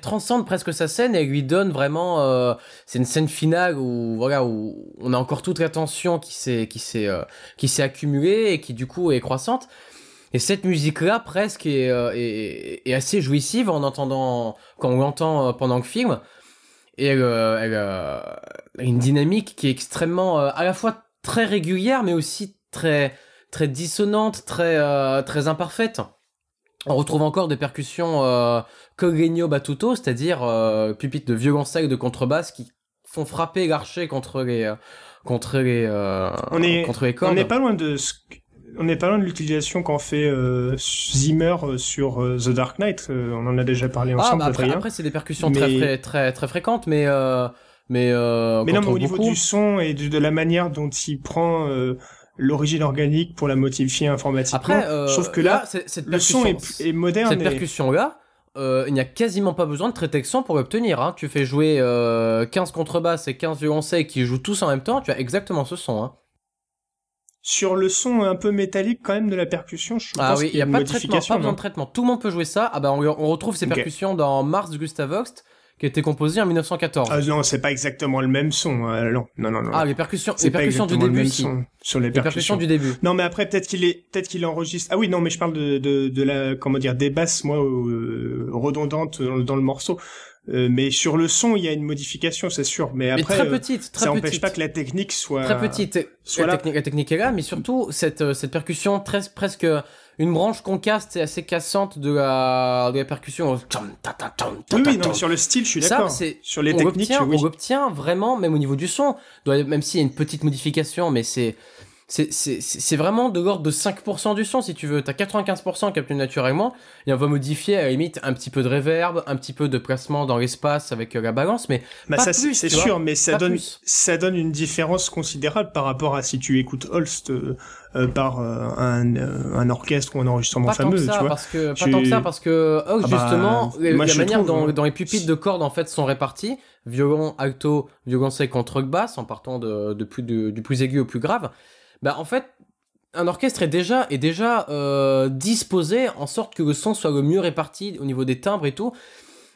transcende presque sa scène et elle lui donne vraiment. C'est une scène finale où, voilà, où on a encore toute qui s'est, qui s'est, qui s'est accumulée et qui, du coup, est croissante. Et cette musique-là, presque, est, euh, est, est, assez jouissive en entendant, quand on l'entend pendant le film. Et elle, elle a une dynamique qui est extrêmement, à la fois très régulière, mais aussi très, très dissonante, très, très imparfaite. On retrouve encore des percussions euh, Cogregno Batuto, c'est-à-dire euh, pupitres de violoncelle de contrebasse qui font frapper l'archer contre les euh, contre les euh, on est, contre les cordes. On n'est pas loin de ce on n'est pas loin de l'utilisation qu'en fait euh, Zimmer sur euh, The Dark Knight. Euh, on en a déjà parlé ah, ensemble. Ah, bah après, après c'est des percussions mais... très, très, très très fréquentes, mais euh, mais euh, mais non, mais au niveau du son et de, de, la manière dont il prend l'origine organique pour la modifier informatiquement. Après, euh, je trouve que là, là cette le son est, est moderne. Cette et... percussion-là, euh, il n'y a quasiment pas besoin de traiter son pour l'obtenir. Hein. Tu fais jouer euh, 15 contrebasses et 15 violoncelles qui jouent tous en même temps, tu as exactement ce son. Hein. Sur le son un peu métallique quand même de la percussion, je ah pense oui, qu'il y a, pas de traitement, pas besoin de traitement. Tout le monde peut jouer ça. Ah bah on, on retrouve ces percussions dans Mars de Gustav qui a été composé en 1914. Ah non, c'est pas exactement le même son. euh, non, non, non, non. Ah, les percussions, les percussions du début, si. sur les Les percussions. percussions du début. Non, mais après peut-être qu'il est, peut-être qu'il enregistre. Ah oui, non, mais je parle de de, de la comment dire des basses, moi, euh, redondantes dans le morceau. Euh, mais sur le son, il y a une modification, c'est sûr. Mais Mais après, très euh, petite, très ça petite. n'empêche pas que la technique soit Très petite. soit la, là. technique, la technique est là, mais surtout cette, euh, cette percussion très, presque une branche concaste et assez cassante de la, de la percussion. Oui, oui, non, mais sur le style, je suis Ça, d'accord. c'est- Sur les on techniques, obtient, oui. on obtient vraiment, même au niveau du son, même s'il y a une petite modification, mais c'est c'est c'est c'est vraiment de l'ordre de 5% du son si tu veux. T'as 95% capté naturellement et on va modifier à la limite un petit peu de reverb, un petit peu de placement dans l'espace avec euh, la balance, mais Bah pas ça, c'est sûr, mais ça Pas donne, plus. ça donne une différence considérable par rapport à si tu écoutes Holst euh, euh, par euh, un, euh, un orchestre ou un enregistrement pas tant que fameux, ça tu vois. parce que pas Tu- tant que ça parce que oh, Ah bah, justement la, manière trouve, dont, hein. dont les pupitres de cordes en fait sont répartis violon alto violoncelle contre basse en partant de, de plus de- du plus aigu au plus grave bah en fait un orchestre est déjà est déjà euh, disposé en sorte que le son soit le mieux réparti au niveau des timbres et tout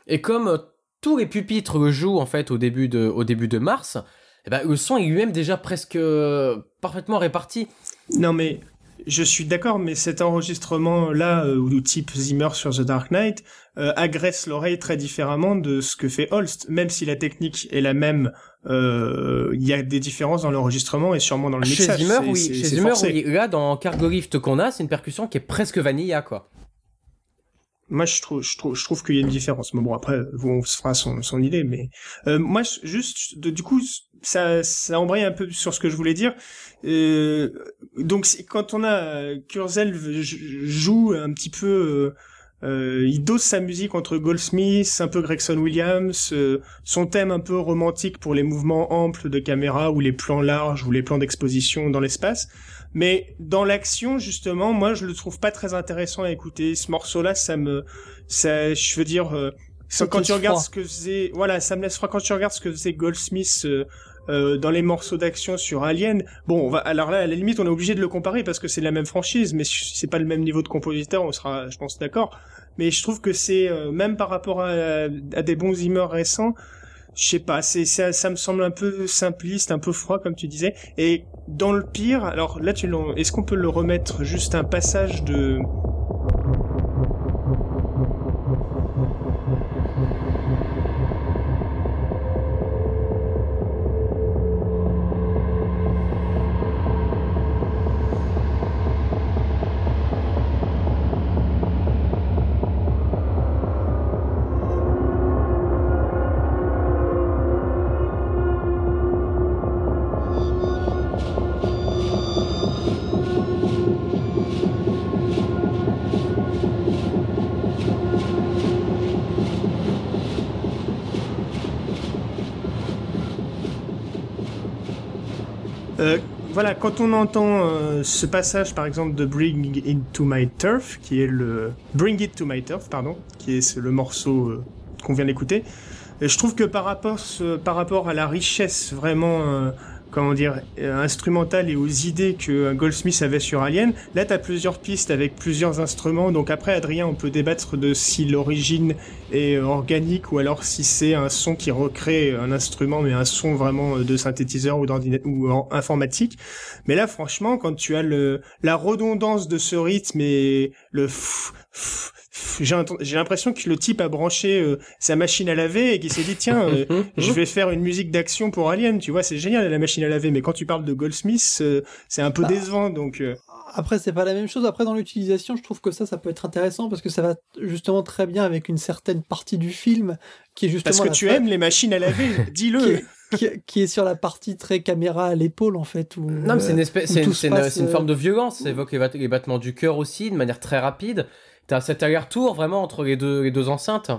et comme euh, tous les pupitres le jouent en fait au début de au début de mars eh ben, le son est lui-même déjà presque euh, parfaitement réparti Non, mais je suis d'accord, mais cet enregistrement-là, euh, ou type Zimmer sur The Dark Knight, agresse l'oreille très différemment de ce que fait Holst. Même si la technique est la même, euh, il y a des différences dans l'enregistrement et sûrement dans le Chez mixage. Zimmer, C'est- oui. Chez Zimmer, oui. Là, dans Cargo Lift qu'on a, c'est une percussion qui est presque vanilla, quoi. Moi, je trouve, je trouve, je trouve qu'il y a une différence. Mais bon, après, on se fera son, son idée. Mais euh, moi, juste, du coup, ça, ça embraye un peu sur ce que je voulais dire. Euh, donc, quand on a euh, Kurzel joue un petit peu, euh, euh, il dose sa musique entre Goldsmith, un peu Gregson Williams, euh, son thème un peu romantique pour les mouvements amples de caméra ou les plans larges ou les plans d'exposition dans l'espace. Mais dans l'action, justement, moi, je le trouve pas très intéressant à écouter. Ce morceau-là, ça me, ça, je veux dire, euh, quand tu regardes froid. ce que faisait, voilà, ça me laisse froid quand tu regardes ce que faisait Goldsmith euh, dans les morceaux d'action sur Alien. Bon, on va, alors là, à la limite, on est obligé de le comparer parce que c'est la même franchise, mais c'est pas le même niveau de compositeur. On sera, je pense, d'accord. Mais je trouve que c'est euh, même par rapport à, des bons Zimmer récents, je sais pas, ça, me semble un peu simpliste, un peu froid comme tu disais. Et dans le pire, alors là, tu est-ce qu'on peut le remettre juste un passage de quand on entend euh, ce passage, par exemple, de Bring It to My Turf, qui est le Bring It to My Turf, pardon, qui est le morceau euh, qu'on vient d'écouter, je trouve que par rapport, par rapport à la richesse vraiment euh, comment dire, euh, instrumental et aux idées que Goldsmith avait sur Alien. Là, tu as plusieurs pistes avec plusieurs instruments. Donc après, Adrien, on peut débattre de si l'origine est organique ou alors si c'est un son qui recrée un instrument, mais un son vraiment de synthétiseur ou ou informatique. Mais là, franchement, quand tu as le la redondance de ce rythme et le j'ai l'impression que le type a branché euh, sa machine à laver et qu'il s'est dit tiens euh, je vais faire une musique d'action pour Alien tu vois c'est génial la machine à laver. Mais quand tu parles de Goldsmith euh, c'est un peu bah, décevant donc après c'est pas la même chose. Après dans l'utilisation je trouve que ça ça peut être intéressant parce que ça va justement très bien avec une certaine partie du film qui est justement parce que tu aimes les machines à laver dis-le. qui, est sur la partie très caméra à l'épaule en fait non mais c'est une espèce c'est une, une, forme de violence. Ça évoque les battements du cœur aussi de manière très rapide t'as cet aller-retour vraiment entre les deux, les deux enceintes.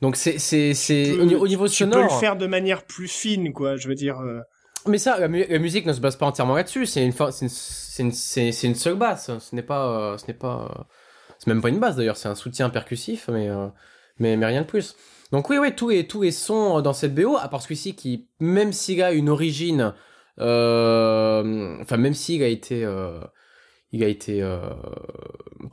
Donc c'est c'est c'est au, niveau sonore. Tu peux le faire de manière plus fine, quoi. Je veux dire. Euh. Mais ça, la, musique ne se base pas entièrement là-dessus. C'est une c'est une c'est une, seule basse. Ce n'est pas euh, ce n'est pas euh, c'est même pas une basse d'ailleurs. C'est un soutien percussif, mais mais mais rien de plus. Donc oui, oui, tous les tous les sons dans cette BO, à part celui-ci qui, même s'il a une origine, enfin même s'il a été il a été euh,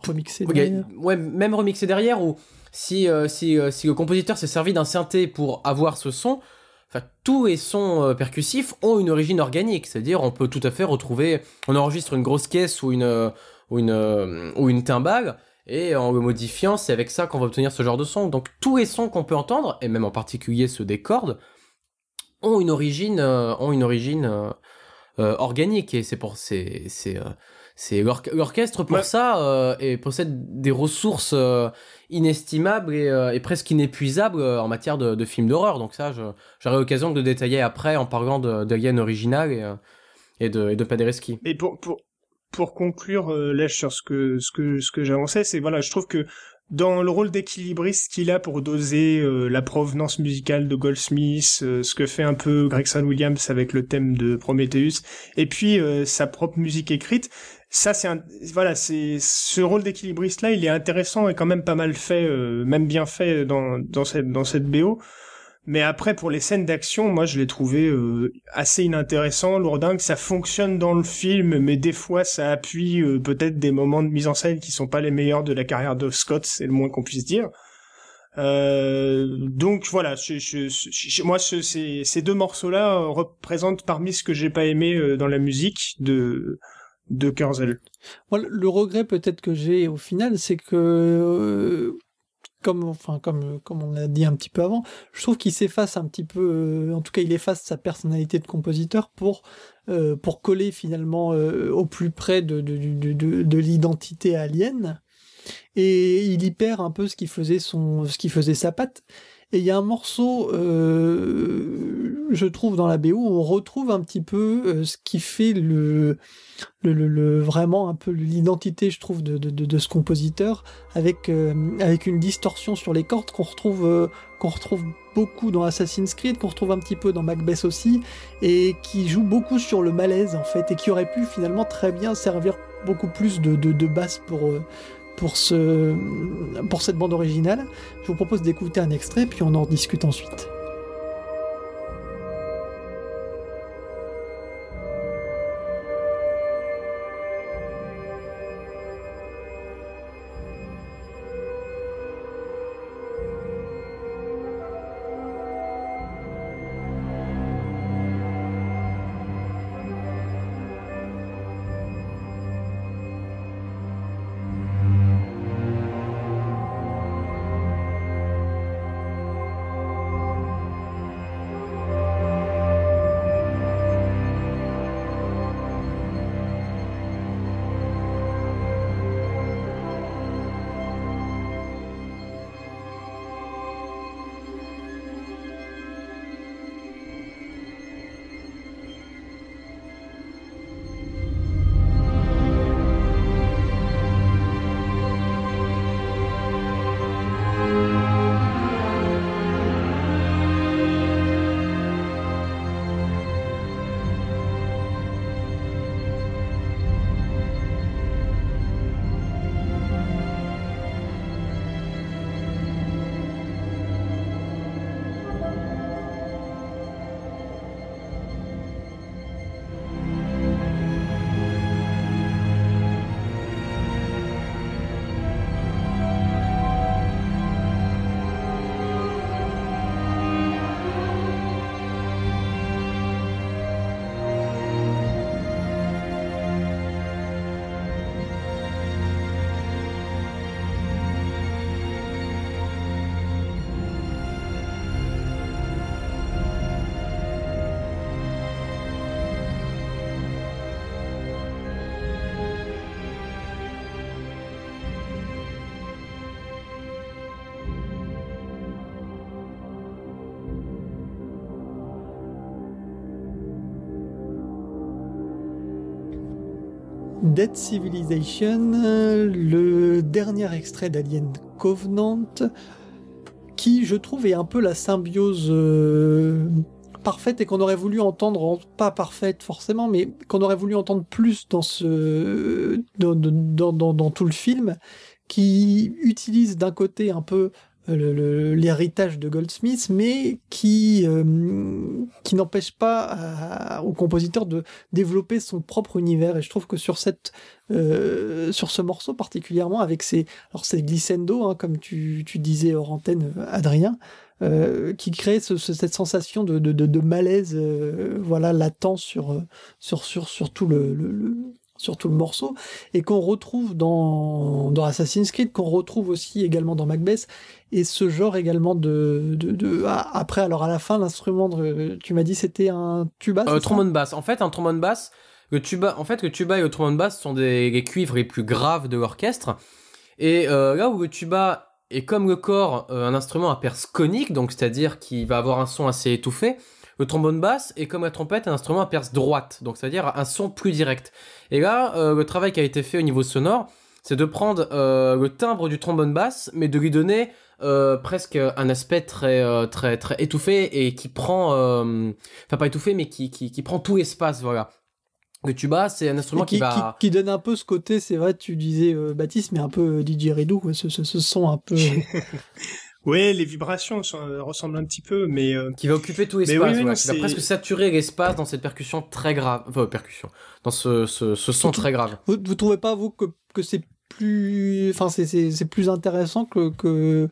remixé derrière. ouais, même remixé derrière ou si euh, si euh, si le compositeur s'est servi d'un synthé pour avoir ce son, enfin tous les sons percussifs ont une origine organique, c'est-à-dire on peut tout à fait retrouver on enregistre une grosse caisse ou une ou une ou une timbale et en le modifiant, c'est avec ça qu'on va obtenir ce genre de son. Donc tous les sons qu'on peut entendre et même en particulier ceux des cordes ont une origine ont une origine organique et c'est pour c'est c'est c'est l'orchestre pour ça euh, et possède des ressources euh, inestimables et, euh, et, presque inépuisables en matière de, de films d'horreur. Donc ça, j'aurai l'occasion de détailler après en parlant d'Alien original et, et de, et de Paderewski. Et pour, pour, pour conclure, là, sur ce que, ce que, ce que j'avançais, c'est voilà, je trouve que dans le rôle d'équilibriste qu'il a pour doser la provenance musicale de Goldsmith, ce que fait un peu Gregson Williams avec le thème de Prometheus, et puis sa propre musique écrite, ça c'est un voilà c'est ce rôle d'équilibriste là il est intéressant et quand même pas mal fait euh, même bien fait dans dans cette dans cette BO mais après pour les scènes d'action moi je l'ai trouvé euh, assez inintéressant lourdingue. Ça fonctionne dans le film mais des fois ça appuie euh, peut-être des moments de mise en scène qui sont pas les meilleurs de la carrière de Scott c'est le moins qu'on puisse dire. Donc voilà, je, moi ces, ces deux morceaux-là représentent parmi ce que j'ai pas aimé dans la musique de de Kurzel. le regret peut-être que j'ai au final, c'est que euh, comme enfin comme comme on l'a dit un petit peu avant, je trouve qu'il s'efface un petit peu, euh, en tout cas il efface sa personnalité de compositeur pour euh, pour coller finalement au plus près de de, de, de l'identité alien et il y perd un peu ce qui faisait son ce qui faisait sa patte et il y a un morceau, euh, je trouve, dans la BO, où on retrouve un petit peu euh, ce qui fait le, le, le, vraiment un peu l'identité, je trouve, de, de, de, ce compositeur, avec, euh, avec une distorsion sur les cordes qu'on retrouve, euh, qu'on retrouve beaucoup dans Assassin's Creed, qu'on retrouve un petit peu dans Macbeth aussi, et qui joue beaucoup sur le malaise, en fait, et qui aurait pu finalement très bien servir beaucoup plus de, de, de basse pour, pour, ce, pour cette bande originale. Je vous propose d'écouter un extrait, puis on en discute ensuite. Dead Civilization, le dernier extrait d'Alien Covenant, qui je trouve est un peu la symbiose euh, parfaite et qu'on aurait voulu entendre, pas parfaite forcément, mais qu'on aurait voulu entendre plus dans ce dans, tout le film, qui utilise d'un côté un peu l'héritage de Goldsmith, mais qui euh, qui n'empêche pas au compositeur de développer son propre univers. Et je trouve que sur cette euh, sur ce morceau particulièrement, avec ses alors c'est glissando, hein, comme tu, tu disais hors antenne, Adrien. Euh, qui crée ce, cette sensation de, de, de, malaise euh, voilà latent sur sur sur sur tout le, le, sur tout le morceau, et qu'on retrouve dans, dans Assassin's Creed, qu'on retrouve aussi également dans Macbeth, et ce genre également de... de, de ah, après, alors à la fin, l'instrument, tu m'as dit c'était un tuba euh, Trombone basse. En fait, un trombone basse, le tuba, en fait, le tuba et le trombone basse sont des les cuivres les plus graves de l'orchestre, et euh, là où le tuba est comme le corps euh, un instrument à perce conique, donc c'est-à-dire qu'il va avoir un son assez étouffé, le trombone basse est comme la trompette un instrument à perce droite, donc c'est-à-dire un son plus direct. Et là, euh, le travail qui a été fait au niveau sonore, c'est de prendre euh, le timbre du trombone basse, mais de lui donner euh, presque un aspect très très très étouffé et qui prend, enfin pas étouffé, mais qui qui, qui prend tout l'espace, voilà. Le tuba, c'est un instrument qui, va... Qui, donne un peu ce côté, c'est vrai, tu disais Baptiste, mais un peu DJ Redou, ce, ce, ce son un peu... Oui, les vibrations euh, ressemblent un petit peu, mais euh, qui va occuper tout l'espace. Oui, qui va presque saturer l'espace dans cette percussion très grave, enfin percussion, dans ce, ce, ce son très grave. Vous, vous trouvez pas vous que, que c'est plus, enfin c'est plus intéressant que que,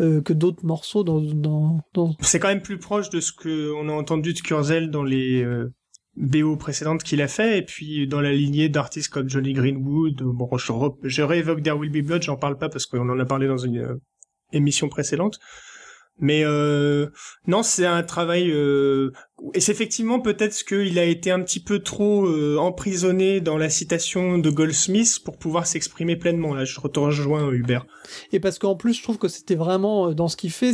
euh, que d'autres morceaux dans dans. dans... C'est quand même plus proche de ce que on a entendu de Kurzel dans les BO précédentes qu'il a fait, et puis dans la lignée d'artistes comme Johnny Greenwood. Bon, je, je réévoque There Will Be Blood, j'en parle pas parce qu'on en a parlé dans une émission précédente. Mais euh, non, c'est un travail euh, et c'est effectivement peut-être qu'il a été un petit peu trop euh, emprisonné dans la citation de Goldsmith pour pouvoir s'exprimer pleinement. Là, je te rejoins Hubert. Et parce qu'en plus, je trouve que c'était vraiment euh, dans ce qu'il fait,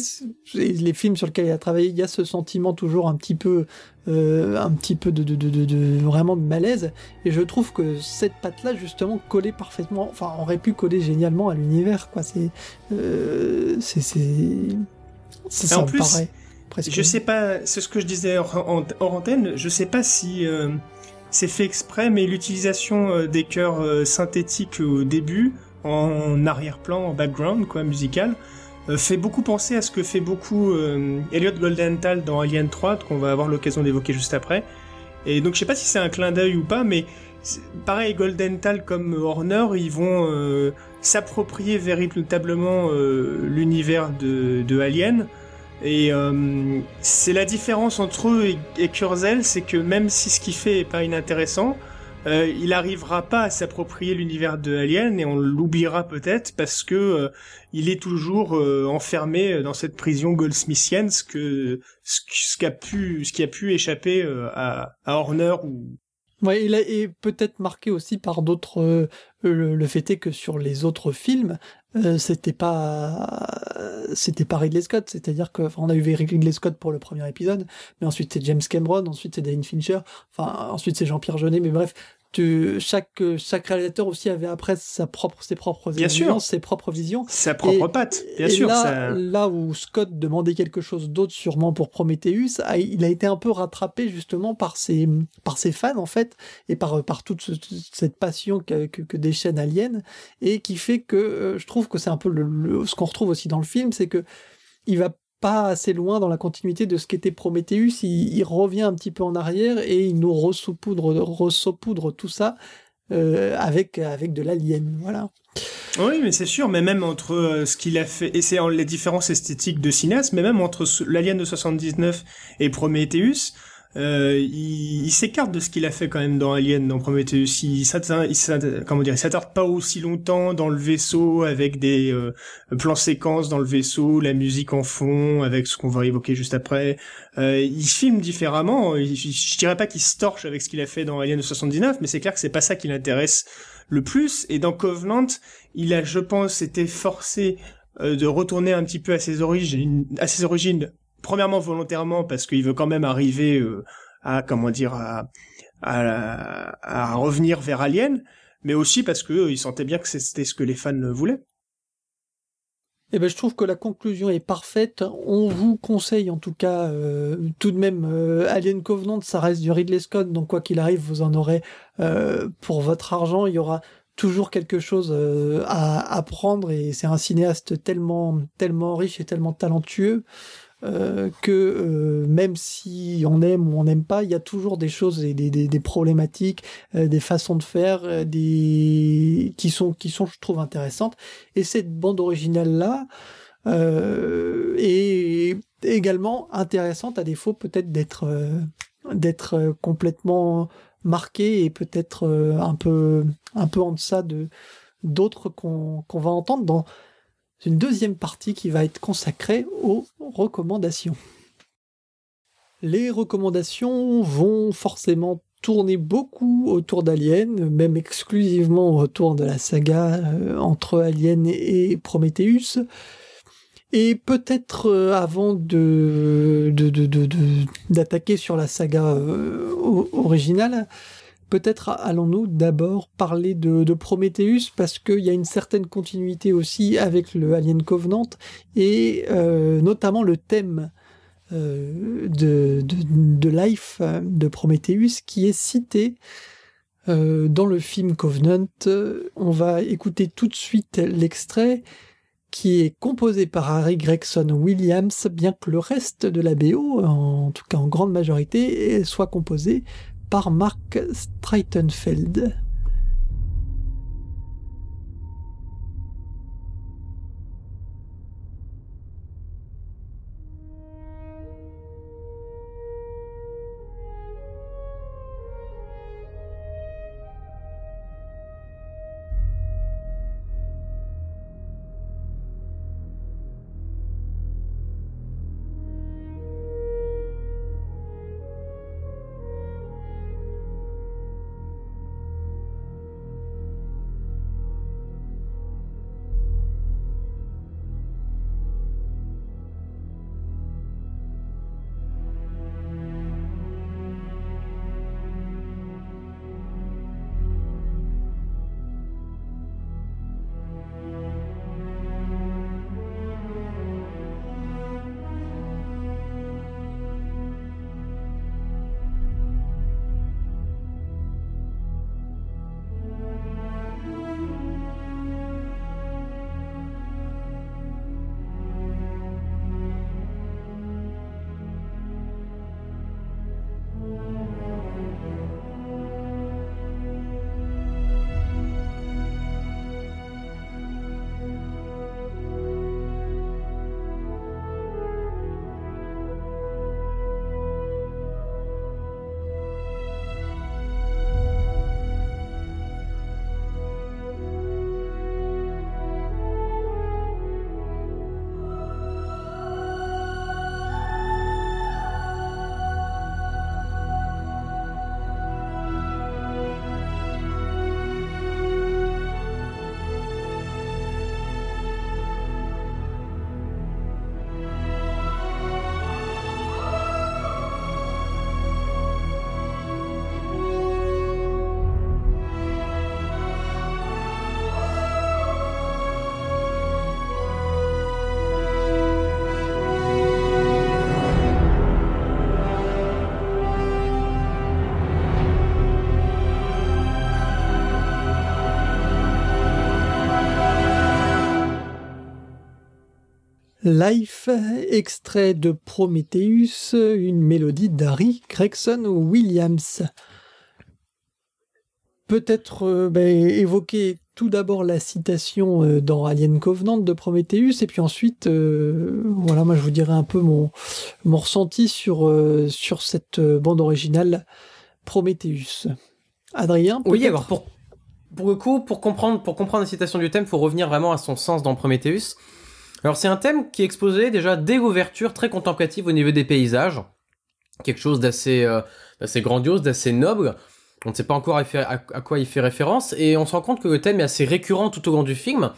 les films sur lesquels il a travaillé, il y a ce sentiment toujours un petit peu, euh, un petit peu de, de, de, de, vraiment de malaise. Et je trouve que cette patte-là, justement, collait parfaitement, enfin, aurait pu coller génialement à l'univers, quoi. C'est, euh, c'est, c'est ça, en plus, Je sais pas, c'est ce que je disais hors, antenne, je sais pas si euh, c'est fait exprès, mais l'utilisation euh, des chœurs euh, synthétiques au début, en arrière-plan, en background, quoi, musical, fait beaucoup penser à ce que fait beaucoup Elliot Goldenthal dans Alien 3, qu'on va avoir l'occasion d'évoquer juste après. Et donc je sais pas si c'est un clin d'œil ou pas, mais pareil, Goldenthal comme Horner, ils vont s'approprier véritablement euh, l'univers de, Alien. Et euh, c'est la différence entre eux et, et Kurzel, c'est que même si ce qu'il fait est pas inintéressant, euh, il arrivera pas à s'approprier l'univers de Alien et on l'oubliera peut-être parce que il est toujours enfermé dans cette prison goldsmithienne, ce que ce, qui a pu ce qui a pu échapper à, à Horner ou Ouais, il est peut-être marqué aussi par d'autres. Euh, le, fait est que sur les autres films, euh, c'était pas c'était pas Ridley Scott, c'est-à-dire que on a eu Ridley Scott pour le premier épisode, mais ensuite c'est James Cameron, ensuite c'est Dane Fincher, enfin ensuite c'est Jean-Pierre Jeunet, mais bref, chaque, chaque réalisateur aussi avait après sa propre, ses propres bien ses propres visions. Sa propre patte, bien sûr. Là, là où Scott demandait quelque chose d'autre sûrement pour Prometheus, il a été un peu rattrapé justement par ses, par ses fans en fait, et par, par toute cette passion que, que, que déchaîne Alien, et qui fait que euh, je trouve que c'est un peu le, ce qu'on retrouve aussi dans le film, c'est que il va pas assez loin dans la continuité de ce qu'était Prometheus. Il, revient un petit peu en arrière et il nous resaupoudre, tout ça euh, avec, avec de l'alien. Voilà. Oui, mais c'est sûr, mais même entre euh, ce qu'il a fait, et c'est les différences esthétiques de cinéaste, mais même entre l'Alien de 79 et Prometheus, euh, il, s'écarte de ce qu'il a fait quand même dans Alien, dans Prometheus. Il s'attarde, comment dire, il s'attarde pas aussi longtemps dans le vaisseau avec des euh, plans séquences dans le vaisseau, la musique en fond, avec ce qu'on va évoquer juste après. Euh, il filme différemment. je dirais pas qu'il se torche avec ce qu'il a fait dans Alien de 79, mais c'est clair que c'est pas ça qui l'intéresse le plus. Et dans Covenant, il a, je pense, été forcé euh, de retourner un petit peu à ses origines, à ses origines premièrement volontairement parce qu'il veut quand même arriver euh, à comment dire à, revenir vers Alien, mais aussi parce que ils sentaient bien que c'était ce que les fans voulaient. Eh ben, je trouve que la conclusion est parfaite. On vous conseille en tout cas euh, tout de même euh, Alien Covenant, ça reste du Ridley Scott, donc quoi qu'il arrive, vous en aurez euh, pour votre argent. Il y aura toujours quelque chose à apprendre et c'est un cinéaste tellement tellement riche et tellement talentueux euh, que euh, même si on aime ou on n'aime pas, il y a toujours des choses et des, problématiques, euh, des façons de faire, des qui sont qui sont je trouve intéressantes. Et cette bande originale là est également intéressante à défaut peut-être d'être d'être complètement marquée et peut-être un peu un peu en deçà de d'autres qu'on qu'on va entendre dans une deuxième partie qui va être consacrée aux recommandations. Les recommandations vont forcément tourner beaucoup autour d'Alien, même exclusivement autour de la saga euh, entre Alien et Prometheus. Et peut-être euh, avant d'attaquer sur la saga euh, originale, Peut-être allons-nous d'abord parler de, Prometheus parce qu'il y a une certaine continuité aussi avec le Alien Covenant et euh, notamment le thème euh, de, de, Life de Prometheus qui est cité euh, dans le film Covenant. On va écouter tout de suite l'extrait qui est composé par Harry Gregson Williams, bien que le reste de la BO, en tout cas en grande majorité, soit composé par Mark Streitenfeld. Life, extrait de Prometheus, une mélodie d'Harry Gregson Williams. Peut-être euh, ben, évoquer tout d'abord la citation euh, dans Alien Covenant de Prometheus, et puis ensuite, euh, voilà, moi je vous dirai un peu mon, mon ressenti sur, sur cette bande originale Prometheus. Adrien Oui, alors pour, pour le coup, pour comprendre, pour comprendre la citation du thème, il faut revenir vraiment à son sens dans Prometheus. Alors c'est un thème qui est exposé déjà dès l'ouverture, très contemplative au niveau des paysages, quelque chose d'assez euh, grandiose, d'assez noble. On ne sait pas encore à, quoi il fait référence, et on se rend compte que le thème est assez récurrent tout au long du film,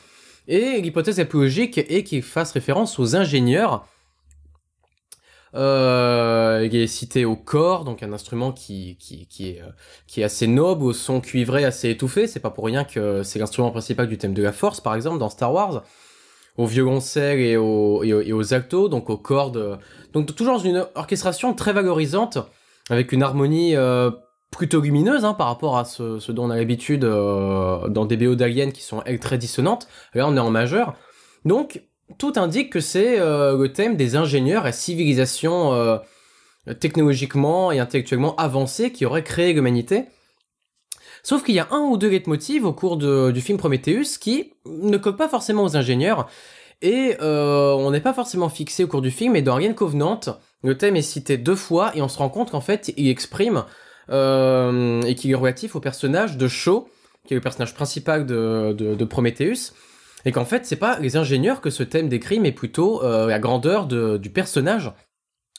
et l'hypothèse la plus logique est qu'il fasse référence aux ingénieurs Euh, il est cité au corps, donc un instrument qui est qui est assez noble, au son cuivré assez étouffé. C'est pas pour rien que c'est l'instrument principal du thème de la Force, par exemple, dans Star Wars. Au violoncelle et, au, et, aux altos, donc aux cordes. Donc toujours une orchestration très valorisante, avec une harmonie euh, plutôt lumineuse hein, par rapport à ce, dont on a l'habitude euh, dans des BO d'Alien qui sont très dissonantes. Là, on est en majeur. Donc, tout indique que c'est euh, le thème des ingénieurs et civilisations technologiquement et intellectuellement avancées qui auraient créé l'humanité. Sauf qu'il y a un ou deux leitmotivs au cours du film Prometheus qui ne collent pas forcément aux ingénieurs et euh, on n'est pas forcément fixé au cours du film. Et dans Alien Covenant, le thème est cité deux fois et on se rend compte qu'en fait il exprime et qu'il est relatif au personnage de Shaw, qui est le personnage principal de, de, de Prometheus et qu'en fait c'est pas les ingénieurs que ce thème décrit, mais plutôt euh, la grandeur du personnage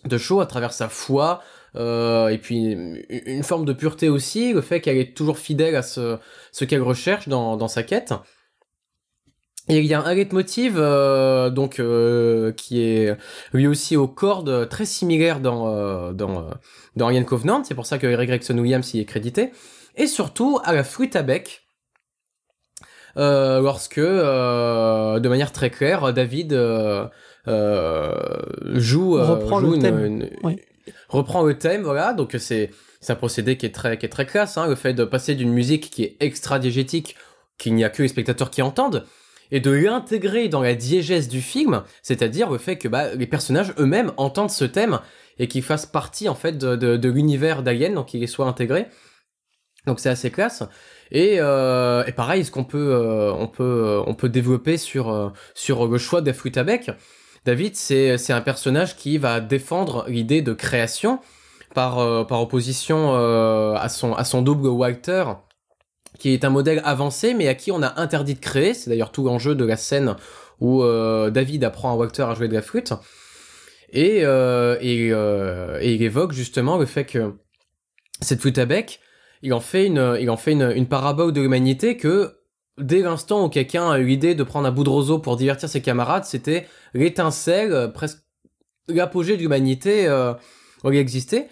de Shaw à travers sa foi, euh, et puis une forme de pureté aussi, le fait qu'elle est toujours fidèle à ce, ce qu'elle recherche dans, dans sa quête. Et il y a un leitmotiv euh, donc euh, qui est lui aussi aux cordes très similaires dans euh, dans dans Alien Covenant, c'est pour ça que Eric Gregson Williams y est crédité, et surtout à la flûte à bec euh, lorsque, euh, de manière très claire, David euh, joue, joue le une, thème. une-. Reprend le thème, voilà. Donc c'est un procédé qui est très qui est très classe, hein, le fait de passer d'une musique qui est extra diégétique, qu'il n'y a que les spectateurs qui entendent, et de l'intégrer dans la diégèse du film, c'est-à-dire le fait que bah, les personnages eux-mêmes entendent ce thème et qu'ils fassent partie en fait de, l'univers d'Alien, donc qu'il y soit intégré. Donc c'est assez classe. Et, euh, et pareil, ce qu'on peut, euh, on peut, euh, on peut développer sur sur le choix bec. David, c'est un personnage qui va défendre l'idée de création par euh, opposition euh, à son double Walter, qui est un modèle avancé, mais à qui on a interdit de créer. C'est d'ailleurs tout l'enjeu de la scène où euh, David apprend à Walter à jouer de la flûte. Et, il évoque justement le fait que cette flûte à bec, il en fait une, il en fait une, une parabole de l'humanité que dès l'instant où quelqu'un a eu l'idée de prendre un bout de roseau pour divertir ses camarades, c'était l'étincelle, euh, presque l'apogée de l'humanité euh, il existait.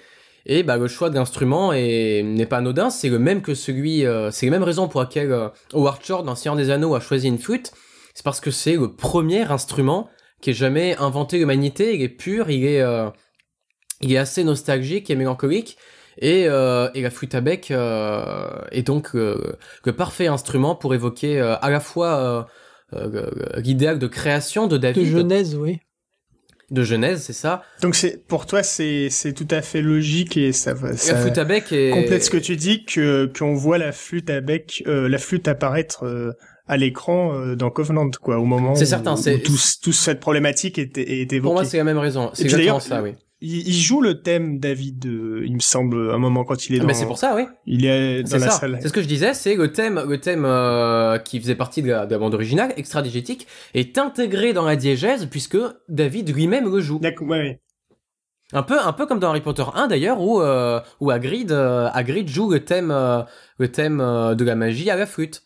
Et bah, le choix de l'instrument est- n'est pas anodin, c'est le même que celui, euh, c'est les mêmes raisons pour lesquelles euh, Howard Shore dans des Anneaux a choisi une flûte. C'est parce que c'est le premier instrument qui ait jamais inventé l'humanité. Il est pur, il est, il est assez nostalgique et mélancolique. Et, euh, et la flûte à bec euh, est donc euh, le parfait instrument pour évoquer euh, à la fois euh, euh, l'idéal de création de De David, Genèse, oui. de Genèse, c'est ça. Donc c'est pour toi c'est c'est tout à fait logique et ça va La ça flûte à bec est complète ce que tu dis que qu'on voit la flûte à bec euh, la flûte apparaître euh, à l'écran euh, dans Covenant quoi au moment C'est où, certain, où c'est- tout, toute cette problématique est, est évoquée. Pour moi, c'est la même raison. C'est exactement ça, oui. Il, il joue le thème David euh, il me semble un moment quand il est dans Mais c'est pour ça, oui. il est dans C'est la ça. salle. C'est ce que je disais, c'est le thème, le thème euh, qui faisait partie de la, de la bande originale, extra-digétique, est intégré dans la diégèse puisque David lui-même le joue. D'accord, ouais, ouais. Un peu, un peu comme dans Harry Potter 1 d'ailleurs, où euh, où Hagrid, euh, Hagrid joue le thème, le thème de la magie à la flûte.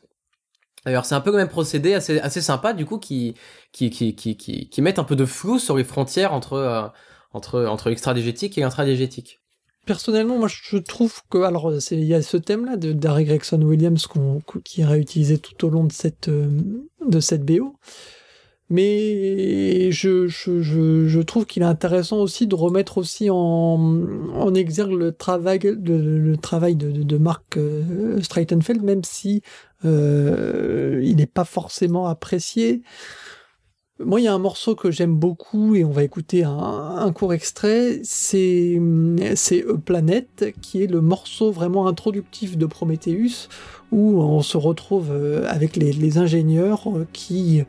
D'ailleurs, c'est un peu le même procédé, assez, assez sympa du coup, qui qui qui qui qui, qui mettent un peu de flou sur les frontières entre entre entre et l'intra-digétique. Personnellement, moi, je trouve que, alors, il y a ce thème-là de d'Harry Gregson Williams qu'on- qui est réutilisé tout au long de cette euh, de cette BO. Mais je, je, je, je trouve qu'il est intéressant aussi de remettre aussi en, en exergue le travail de, le travail de, de, de Mark euh, Streitenfeld, même si euh, il n'est pas forcément apprécié. Moi, il y a un morceau que j'aime beaucoup et on va écouter un, court extrait. C'est Planet qui est le morceau vraiment introductif de Prometheus où on se retrouve euh, avec les, ingénieurs euh, qui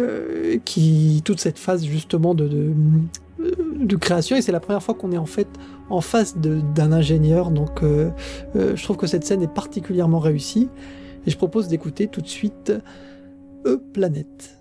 euh, qui toute cette phase justement de création et c'est la première fois qu'on est en fait en face d'un ingénieur. Donc, je trouve que cette scène est particulièrement réussie et je propose d'écouter tout de suite A Planet.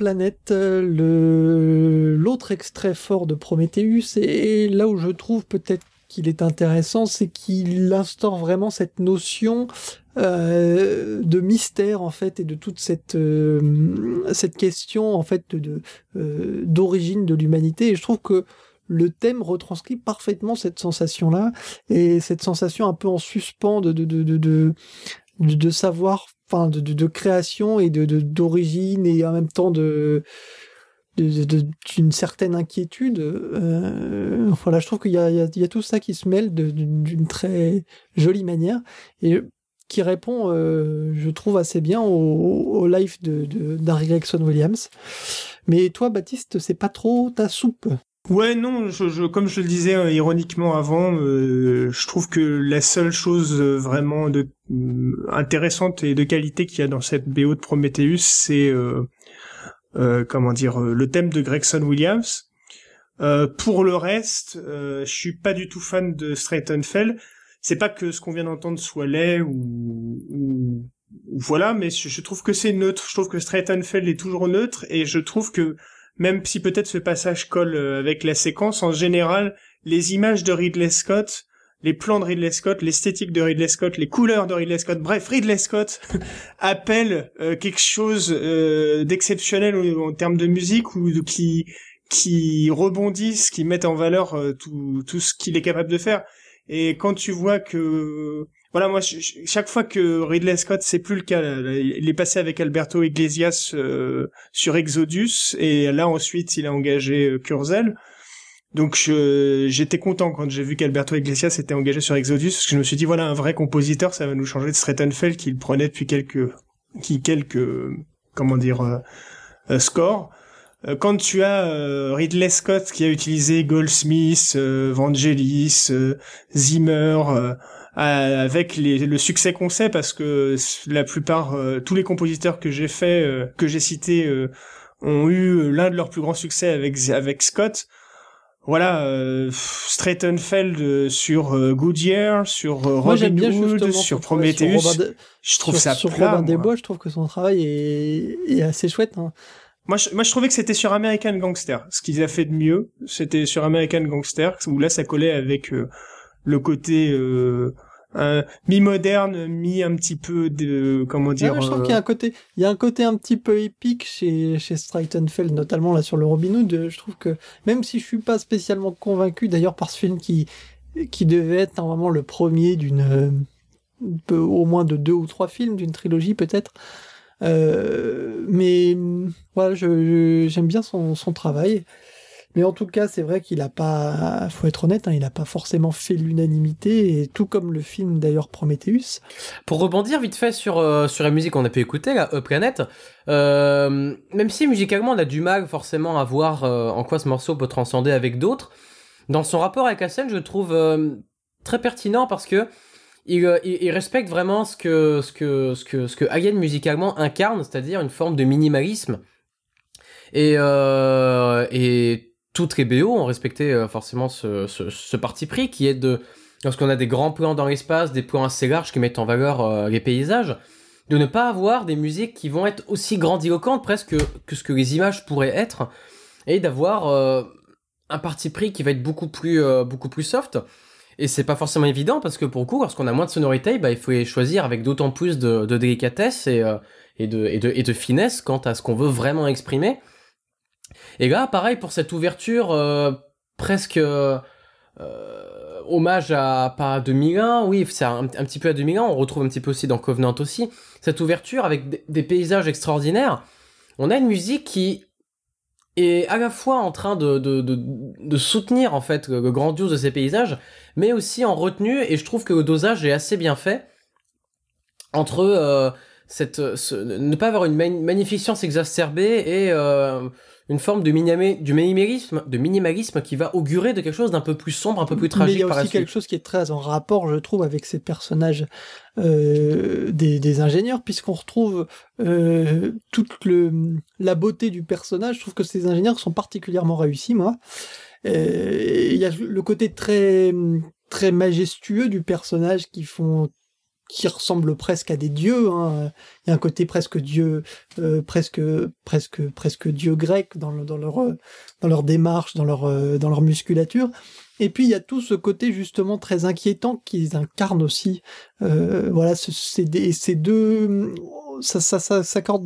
E-Planet, le l'autre extrait fort de Prometheus, et là où je trouve peut-être qu'il est intéressant, c'est qu'il instaure vraiment cette notion euh, de mystère en fait et de toute cette euh, question en fait de euh, d'origine de l'humanité. Et je trouve que le thème retranscrit parfaitement cette sensation là et cette sensation un peu en suspens de, de, de savoir enfin de, de, de, création et de d'origine et en même temps de d'une certaine inquiétude. Euh, je trouve qu'il y, y, a, tout ça qui se mêle d'une très jolie manière et qui répond, euh, je trouve, assez bien au, au life de, d'Harry Gregson Williams. Mais toi, Baptiste, c'est pas trop ta soupe. Ouais, non, je, je, comme je le disais euh, ironiquement avant, euh, je trouve que la seule chose euh, vraiment de, intéressante et de qualité qu'il y a dans cette BO de Prometheus, c'est euh, comment dire, euh, le thème de Gregson Williams. Euh, pour le reste, je suis pas du tout fan de Fell. C'est pas que ce qu'on vient d'entendre soit laid ou, ou, voilà, mais je, trouve que c'est neutre. Je trouve que Fell est toujours neutre et je trouve que même si peut-être ce passage colle avec la séquence, en général, les images de Ridley Scott les plans de Ridley Scott, l'esthétique de Ridley Scott, les couleurs de Ridley Scott, bref, Ridley Scott appelle euh, quelque chose euh, d'exceptionnel en, termes de musique ou qui qui rebondissent, qui mettent en valeur euh, tout tout ce qu'il est capable de faire. Et quand tu vois que voilà, moi chaque fois que Ridley Scott, c'est plus le cas, il est passé avec Alberto Iglesias sur Exodus et là ensuite il a engagé Kurzel. Donc j'étais content quand j'ai vu qu'Alberto Iglesias s'était engagé sur Exodus, parce que je me suis dit voilà un vrai compositeur, ça va nous changer de Strattonfeld qu'il prenait depuis quelques, qui quelques, comment dire, euh, euh scores. Euh, quand tu as euh, Ridley Scott qui a utilisé Goldsmith, Vangelis, Zimmer, avec les, le succès qu'on sait, parce que la plupart, tous les compositeurs que j'ai fait, que j'ai cités, ont eu l'un de leurs plus grands succès avec avec Scott voilà, euh, Straitenfeld euh, sur euh, Goodyear, sur euh, Robin Hood, sur Prometheus. je trouve ça sur plat. Robin des Bois, je trouve que son travail est, est assez chouette. Hein. Moi je, moi, je trouvais que c'était sur American Gangster. Ce qu'il a fait de mieux, c'était sur American Gangster, où là, ça collait avec euh, le côté euh, mi-moderne, mi un petit peu de comment dire. je trouve qu'il y a un côté, il y a un côté un petit peu épique chez chez Streitenfeld, notamment là sur le Robin Hood. Je trouve que même si je suis pas spécialement convaincu, d'ailleurs par ce film qui qui devait être normalement le premier d'une au moins de deux ou trois films d'une trilogie peut-être. Euh, mais voilà, je, j'aime bien son, son travail. Mais en tout cas, c'est vrai qu'il a pas, faut être honnête, hein, il n'a pas forcément fait l'unanimité, et tout comme le film d'ailleurs Prometheus. Pour rebondir vite fait sur euh, sur la musique qu'on a pu écouter, là, Planet, euh, même si musicalement on a du mal forcément à voir euh, en quoi ce morceau peut transcender avec d'autres, dans son rapport avec la scène, je le trouve euh, très pertinent parce que il, il, respecte vraiment ce que ce que ce que ce que Hagen musicalement incarne, c'est-à-dire une forme de minimalisme. Et, euh, et toutes les BO ont respecté euh, forcément ce, ce, ce, parti pris qui est de, lorsqu'on a des grands plans dans l'espace, des plans assez larges qui mettent en valeur euh, les paysages, de ne pas avoir des musiques qui vont être aussi grandiloquentes presque que ce que les images pourraient être, et d'avoir euh, un parti pris qui va être beaucoup plus, beaucoup plus soft. Et c'est pas forcément évident parce que pour le coup, lorsqu'on a moins de sonorité, bah, il faut les choisir avec d'autant plus de, délicatesse et, et, de, et, de, et de finesse quant à ce qu'on veut vraiment exprimer. Et là, pareil pour cette ouverture euh, presque euh, hommage à pas à 2001, oui, c'est un, petit peu à 2001. On retrouve un petit peu aussi dans Covenant aussi cette ouverture avec des, paysages extraordinaires. On a une musique qui est à la fois en train de, de, de, soutenir en fait le grandiose de ces paysages, mais aussi en retenue. Et je trouve que le dosage est assez bien fait entre euh, cette ce, ne pas avoir une magnificence exacerbée et euh, une forme de du minimalisme, de minimalisme qui va augurer de quelque chose d'un peu plus sombre, un peu plus tragique. Mais il y a aussi quelque chose qui est très en rapport, je trouve, avec ces personnages euh, des, des, ingénieurs, puisqu'on retrouve euh, toute le, la beauté du personnage. Je trouve que ces ingénieurs sont particulièrement réussis, moi. Il y a le côté très très majestueux du personnage qui font qui ressemblent presque à des dieux. Hein. Il y a un côté presque dieu, euh, presque presque presque dieu grec dans, dans leur dans leur démarche, dans leur dans leur musculature. Et puis il y a tout ce côté justement très inquiétant qu'ils incarnent aussi. voilà, c'est ces deux, ça ça ça s'accorde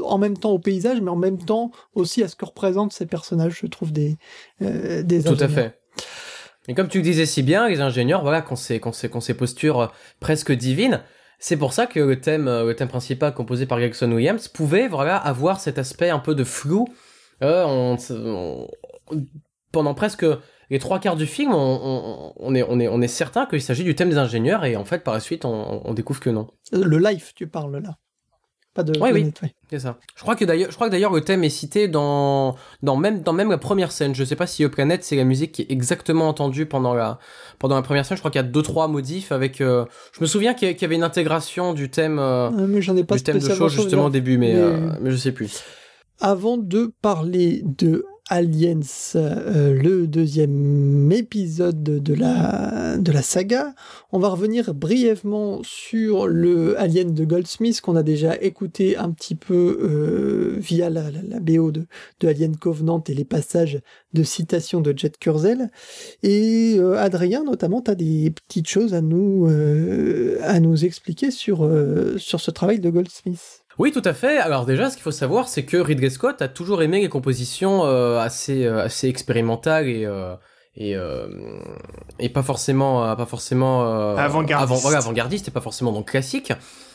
en même temps au paysage, mais en même temps aussi à ce que représentent ces personnages, je trouve, des, euh, des Tout à fait. Et comme tu le disais si bien, les ingénieurs, voilà, qu'on ces, qu'on postures euh, presque divines, c'est pour ça que le thème, euh, le thème principal composé par Gregson Williams pouvait, voilà, avoir cet aspect un peu de flou. Euh, pendant presque les trois quarts du film, on, est, on, est, on est certain qu'il s'agit du thème des ingénieurs et en fait, par la suite, on découvre que non. Le life, tu parles là. Pas de. Oui, oui. C'est ça. Je crois que d'ailleurs, je crois que d'ailleurs le thème est cité dans, dans même, dans même la première scène. Je sais pas si Planet c'est la musique qui est exactement entendue pendant la, pendant la première scène. Je crois qu'il y a deux trois modifs avec. Euh, je me souviens qu'il y avait une intégration du thème. Euh, mais j'en ai pas du thème de show justement au début, mais, mais... Euh, mais je sais plus. Avant de parler de Aliens, euh, le deuxième épisode de la, saga. On va revenir brièvement sur le Alien de Goldsmith qu'on a déjà écouté un petit peu euh, via la, la, BO de, de, Alien Covenant et les passages de citation de Jet Kurzel. Et euh, Adrien, notamment, tu des petites choses à nous, à nous expliquer sur ce travail de Goldsmith. Oui, tout à fait. Alors déjà, ce qu'il faut savoir, c'est que Ridley Scott a toujours aimé les compositions euh, assez euh, assez expérimentales et euh, et et pas forcément pas forcément avant-gardiste. Avant, avant-gardiste et pas forcément donc classique.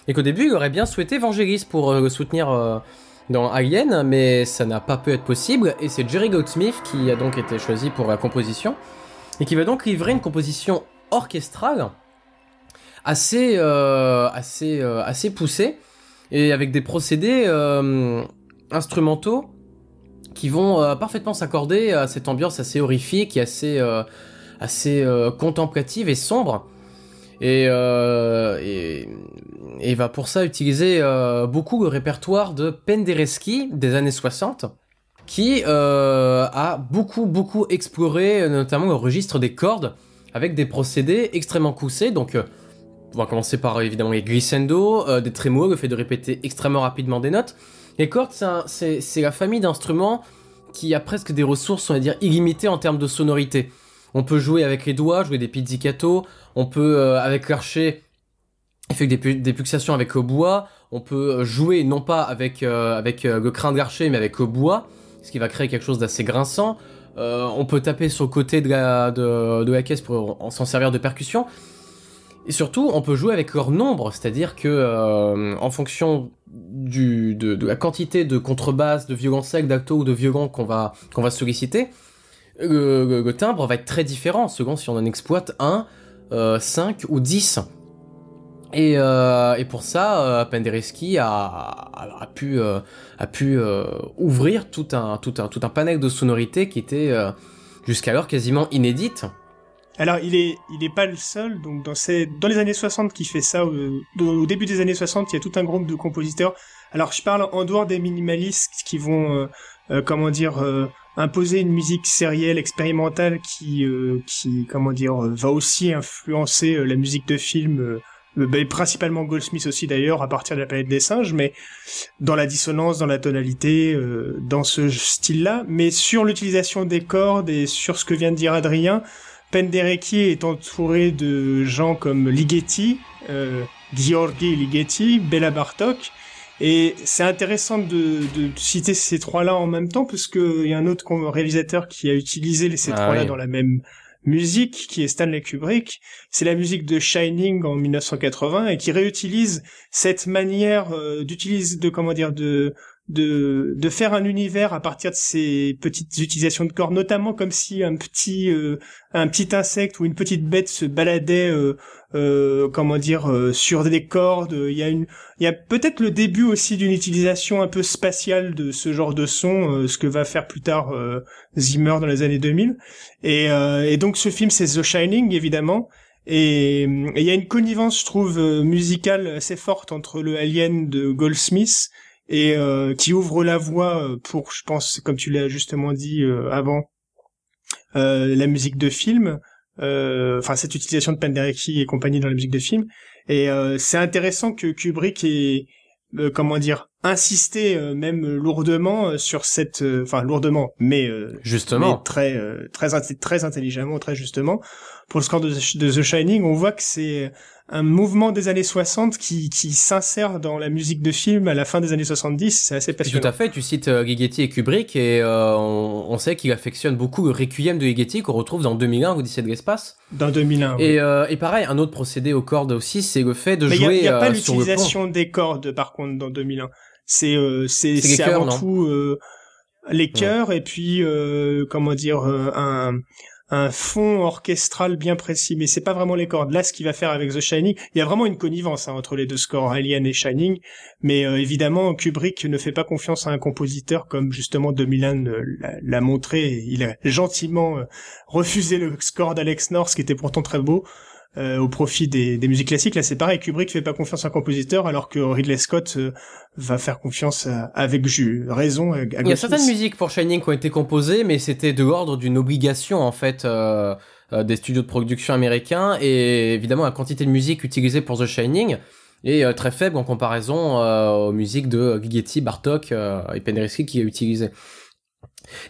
Et qu'au début, il aurait bien souhaité Vangelis pour le soutenir dans Alien, mais ça n'a pas pu être possible. Et c'est Jerry Goldsmith qui a donc été choisi pour la composition et qui va donc livrer une composition orchestrale assez assez assez poussée et avec des procédés euh, instrumentaux qui vont euh, parfaitement s'accorder à cette ambiance assez horrifique et assez euh, assez contemplative et sombre. Et, et, va pour ça utiliser beaucoup le répertoire de Penderecki des années 60 qui a beaucoup beaucoup exploré notamment le registre des cordes avec des procédés extrêmement poussés donc on va commencer par évidemment les glissando, euh, des trémolos, le fait de répéter extrêmement rapidement des notes. Les cordes, c'est la famille d'instruments qui a presque des ressources, on va dire, illimitées en termes de sonorité. On peut jouer avec les doigts, jouer des pizzicato, on peut, euh, avec l'archer, faire des, des pulsations avec le bois, on peut jouer non pas avec, euh, le crin de l'archer, mais avec le bois, ce qui va créer quelque chose d'assez grinçant. on peut taper sur le côté de la, de la caisse pour s'en servir de percussion. Et surtout, on peut jouer avec leur nombre, c'est-à-dire que euh, en fonction de, la quantité de contrebasse, de violoncelle, d'acto ou de violon qu'on va, qu'on va solliciter, le, timbre va être très différent selon si on en exploite 1, euh, 5 ou 10. Et, euh, et pour ça, euh, Penderecki a, a, pu, euh, a pu ouvrir tout un, tout, un, tout un panel de sonorités qui était jusqu'alors quasiment inédite alors, il est, il est pas le seul. Donc, dans, ces, dans les années 60 qui fait ça, au, début des années 60, il y a tout un groupe de compositeurs. Alors, je parle en dehors des minimalistes qui vont, euh, euh, comment dire, euh, imposer une musique sérielle, expérimentale, qui, qui, comment dire, va aussi influencer la musique de film. Ben, principalement Goldsmith aussi d'ailleurs à partir de la planète des singes mais dans la dissonance dans la tonalité dans ce style là mais sur l'utilisation des cordes et sur ce que vient de dire Adrien Penderecki est entouré de gens comme Ligeti, euh, Gheorghi Ligeti, Bela Bartok, et c'est intéressant de, de, citer ces trois-là en même temps, parce qu'il y a un autre réalisateur qui a utilisé ces ah trois-là dans la même musique, qui est Stanley Kubrick. C'est la musique de Shining en 1980 et qui réutilise cette manière euh, d'utiliser, de comment dire, de de, de faire un univers à partir de ces petites utilisations de corps, notamment comme si un petit euh, un petit insecte ou une petite bête se baladait, euh, euh, comment dire, sur des cordes. Il y a une, il y a peut-être le début aussi d'une utilisation un peu spatiale de ce genre de son, ce que va faire plus tard Zimmer dans les années 2000. Et, et donc ce film, c'est The Shining, évidemment. Et il y a une connivence, je trouve, musicale assez forte entre le Alien de Goldsmith et euh, qui ouvre la voie euh, pour, je pense, comme tu l'as justement dit euh, avant, la musique de film, enfin cette utilisation de Penderecki et compagnie dans la musique de film, Et c'est intéressant que Kubrick ait comment dire insisté même lourdement sur cette enfin lourdement mais justement. très très très intelligemment très justement. Pour le score de, de The Shining on voit que c'est un mouvement des années 60 qui, qui s'insère dans la musique de film à la fin des années 70. C'est assez passionnant. Tout à fait. Tu cites euh, et Kubrick et euh, on, sait qu'il affectionne beaucoup le Requiem de Ligeti qu'on retrouve dans 2001 Odyssée de l'espace. Dans 2001. Et, euh, et pareil, un autre procédé aux cordes aussi, c'est le fait de jouer. Il n'y a, pas euh, l'utilisation des cordes par contre dans 2001. C'est c'est c'est avant tout les chœurs et puis comment dire un un fond orchestral bien précis, mais c'est pas vraiment les cordes. Là, ce qu'il va faire avec The Shining, il y a vraiment une connivence hein, entre les deux scores, Alien et Shining, mais euh, évidemment, Kubrick ne fait pas confiance à un compositeur comme justement 2001 l'a montré. Il a gentiment euh, refusé le score d'Alex North, qui était pourtant très beau, euh, au profit des, des, musiques classiques. Là, c'est pareil, Kubrick fait pas confiance à un compositeur, alors que Ridley Scott euh, va faire confiance avec raison. À, Il y a certaines musiques pour Shining qui ont été composées, mais c'était de l'ordre d'une obligation en fait. Euh, des studios de production américains et évidemment la quantité de musique utilisée pour The Shining est très faible en comparaison aux musiques de Ligeti, Bartok et Penderecki qui a utilisé.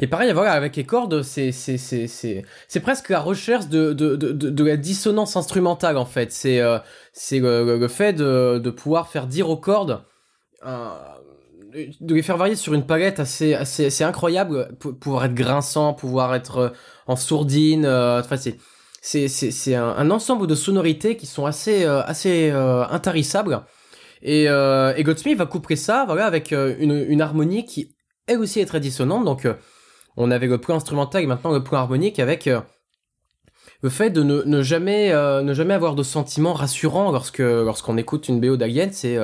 Et pareil, voilà, avec les cordes, c'est c'est c'est c'est c'est presque la recherche de de de de la dissonance instrumentale en fait. C'est euh, c'est le, le, fait de de pouvoir faire dire aux cordes euh, de les faire varier sur une palette assez assez assez incroyable, pouvoir être grinçant, pouvoir être euh, en sourdine. Euh, enfin, c'est c'est c'est c'est un, ensemble de sonorités qui sont assez assez intarissables. Et, et Goldsmith va couper ça, voilà, avec une une harmonie qui elle aussi est très dissonante. Donc, euh, on avait le point instrumental et maintenant le point harmonique avec euh, le fait de ne, jamais euh, ne jamais avoir de sentiments rassurants lorsque lorsqu'on écoute une BO d'Alien, c'est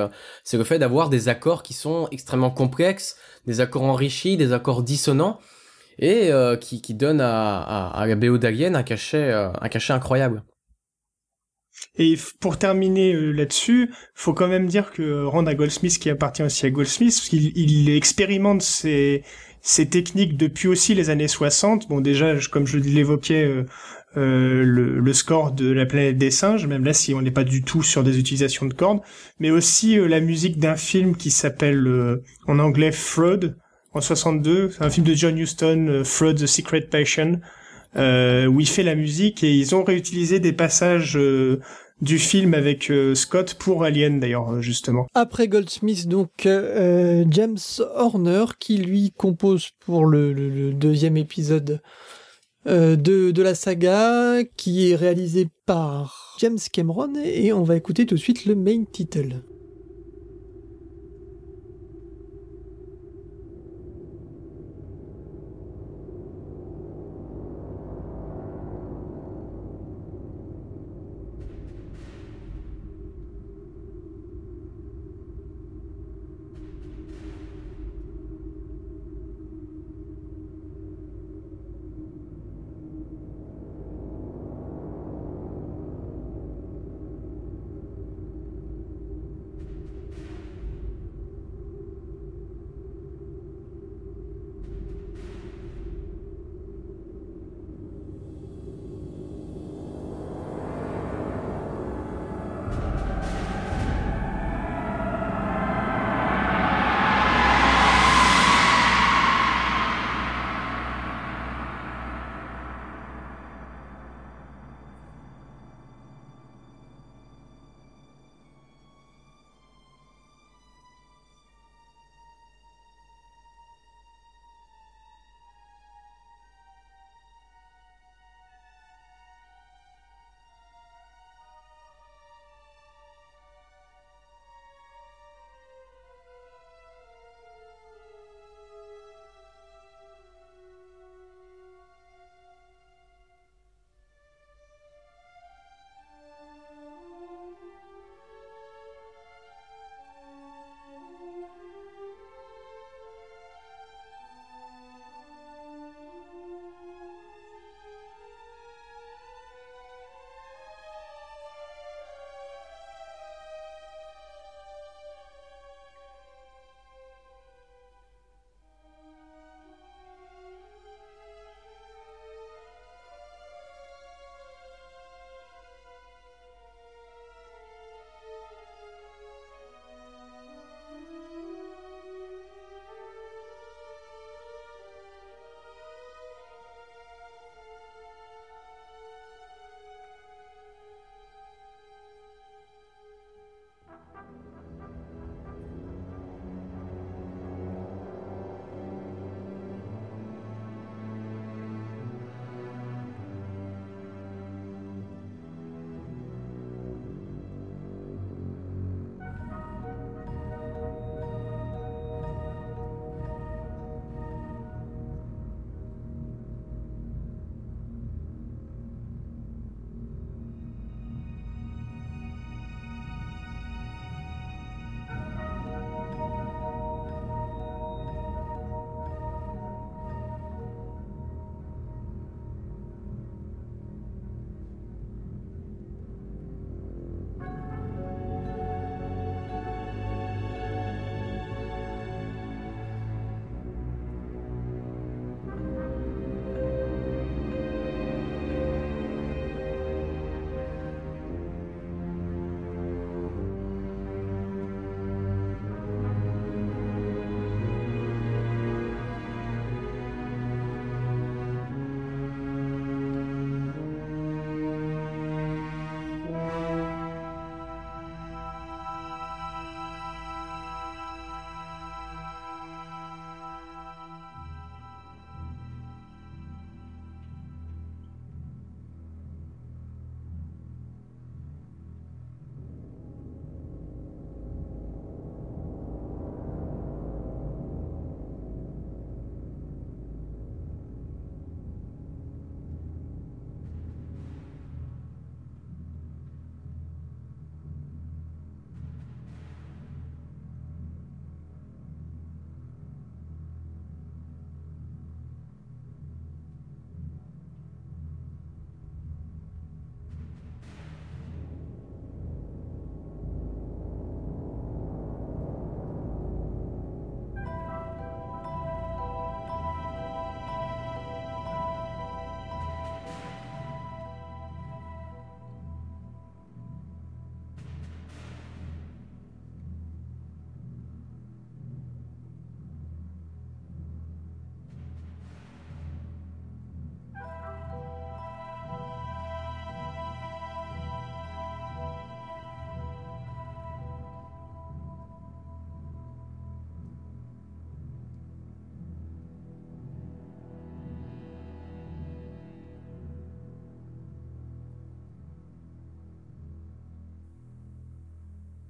c'est le fait d'avoir des accords qui sont extrêmement complexes, des accords enrichis, des accords dissonants et qui qui donnent à, à, la BO d'Alien un cachet un cachet incroyable. Et pour terminer euh, là-dessus, faut quand même dire que Randa Goldsmith, qui appartient aussi à Goldsmith, il, il expérimente ses, techniques depuis aussi les années 60. Bon, déjà, comme je l'évoquais, euh, euh, le, score de la planète des singes, même là si on n'est pas du tout sur des utilisations de cordes, mais aussi la musique d'un film qui s'appelle en anglais Fraud en 62, un film de John Huston, Fraud the Secret Passion, où il fait la musique et ils ont réutilisé des passages euh, du film avec euh, Scott pour Alien d'ailleurs justement. Après Goldsmith donc James Horner qui lui compose pour le, deuxième épisode de, de la saga qui est réalisé par James Cameron et on va écouter tout de suite le main title.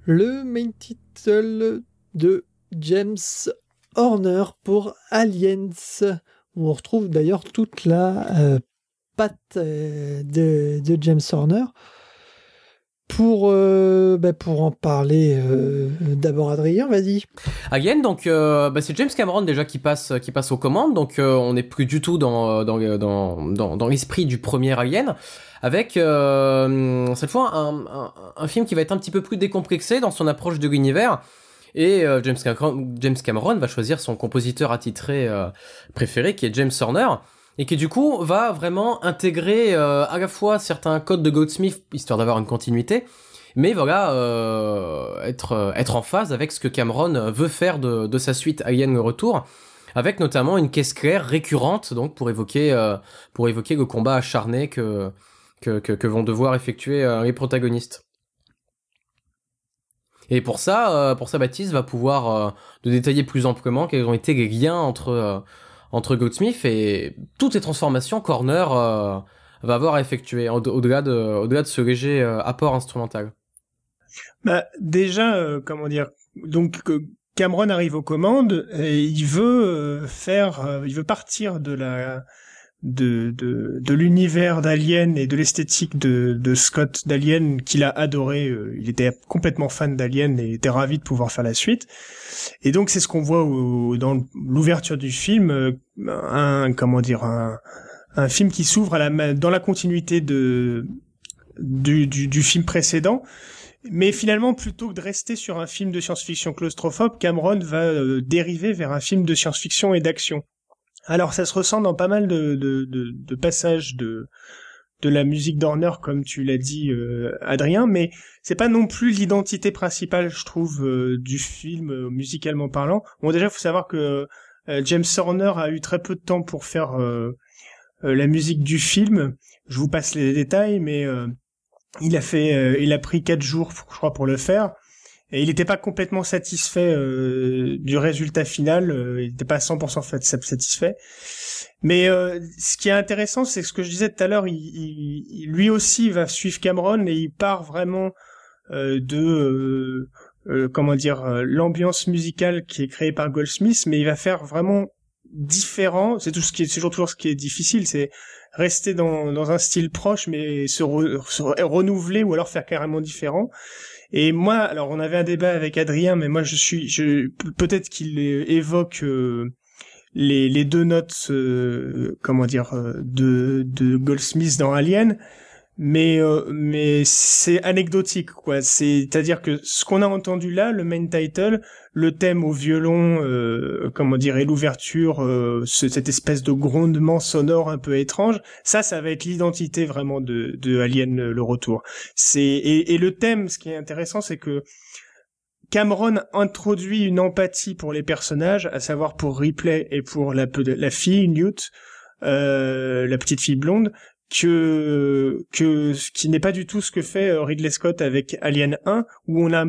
Le main title de James Horner pour Aliens, où on retrouve d'ailleurs toute la euh, patte euh, de, de, James Horner. Pour, euh, bah pour en parler, d'abord Adrien, vas-y. Alien, donc bah c'est James Cameron déjà qui passe, qui passe aux commandes, donc on n'est plus du tout dans, dans, dans, dans, dans l'esprit du premier Alien. Avec cette fois un, un, un, film qui va être un petit peu plus décomplexé dans son approche de l'univers. Et euh, James, Cameron, James, Cameron, va choisir son compositeur attitré euh, préféré, qui est James Horner, et qui du coup va vraiment intégrer euh, à la fois certains codes de Goldsmith, histoire d'avoir une continuité, mais voilà, être, être en phase avec ce que Cameron veut faire de, de sa suite Alien le Retour, avec notamment une caisse claire récurrente, donc pour évoquer, pour évoquer le combat acharné que, que, vont devoir effectuer les protagonistes. Et pour ça, euh, pour ça, Baptiste va pouvoir euh, de détailler plus amplement quels ont été les liens entre euh, entre Goldsmith et toutes les transformations Corner va avoir à effectuer au-delà de au-delà de ce léger apport instrumental. Bah déjà, comment dire, donc Cameron arrive aux commandes et il veut faire, il veut partir de la de, de, l'univers d'Alien et de l'esthétique de, de Scott d'Alien qu'il a adoré. Euh, il était complètement fan d'Alien et était ravi de pouvoir faire la suite. Et donc c'est ce qu'on voit dans l'ouverture du film, euh, un comment dire un, un film qui s'ouvre dans la continuité de du, du, du film précédent. Mais finalement, plutôt que de rester sur un film de science-fiction claustrophobe, Cameron va euh, dériver vers un film de science-fiction et d'action. Alors ça se ressent dans pas mal de, passages de, de la musique d'Horner, comme tu l'as dit, euh, Adrien, mais c'est pas non plus l'identité principale, je trouve, euh, du film euh, musicalement parlant. Bon, déjà, faut savoir que James Horner a eu très peu de temps pour faire la musique du film. Je vous passe les détails, mais il a fait, il a pris quatre jours, je crois, pour le faire. Et il n'était pas complètement satisfait euh, du résultat final, euh, il n'était pas 100% satisfait. Mais euh, ce qui est intéressant, c'est ce que je disais tout à l'heure, il, lui aussi va suivre Cameron et il part vraiment de comment dire l'ambiance musicale qui est créée par Goldsmith, mais il va faire vraiment différent. C'est tout ce qui est, c'est toujours ce qui est difficile, c'est rester dans, dans un style proche, mais se, se renouveler ou alors faire carrément différent. Et moi, alors on avait un débat avec Adrien, mais moi je suis, peut-être qu'il évoque euh, les, deux notes, euh, comment dire, euh, de Goldsmith dans Alien, mais mais c'est anecdotique quoi. C'est-à-dire que ce qu'on a entendu là, le main title, le thème au violon, euh, comment dire, et l'ouverture, euh, cette espèce de grondement sonore un peu étrange, ça, ça va être l'identité vraiment de, de Alien le retour. C'est et, et, le thème, ce qui est intéressant, c'est que Cameron introduit une empathie pour les personnages, à savoir pour Ripley et pour la, la fille Newt, euh, la petite fille blonde, que que qui n'est pas du tout ce que fait euh, Ridley Scott avec Alien 1 où on a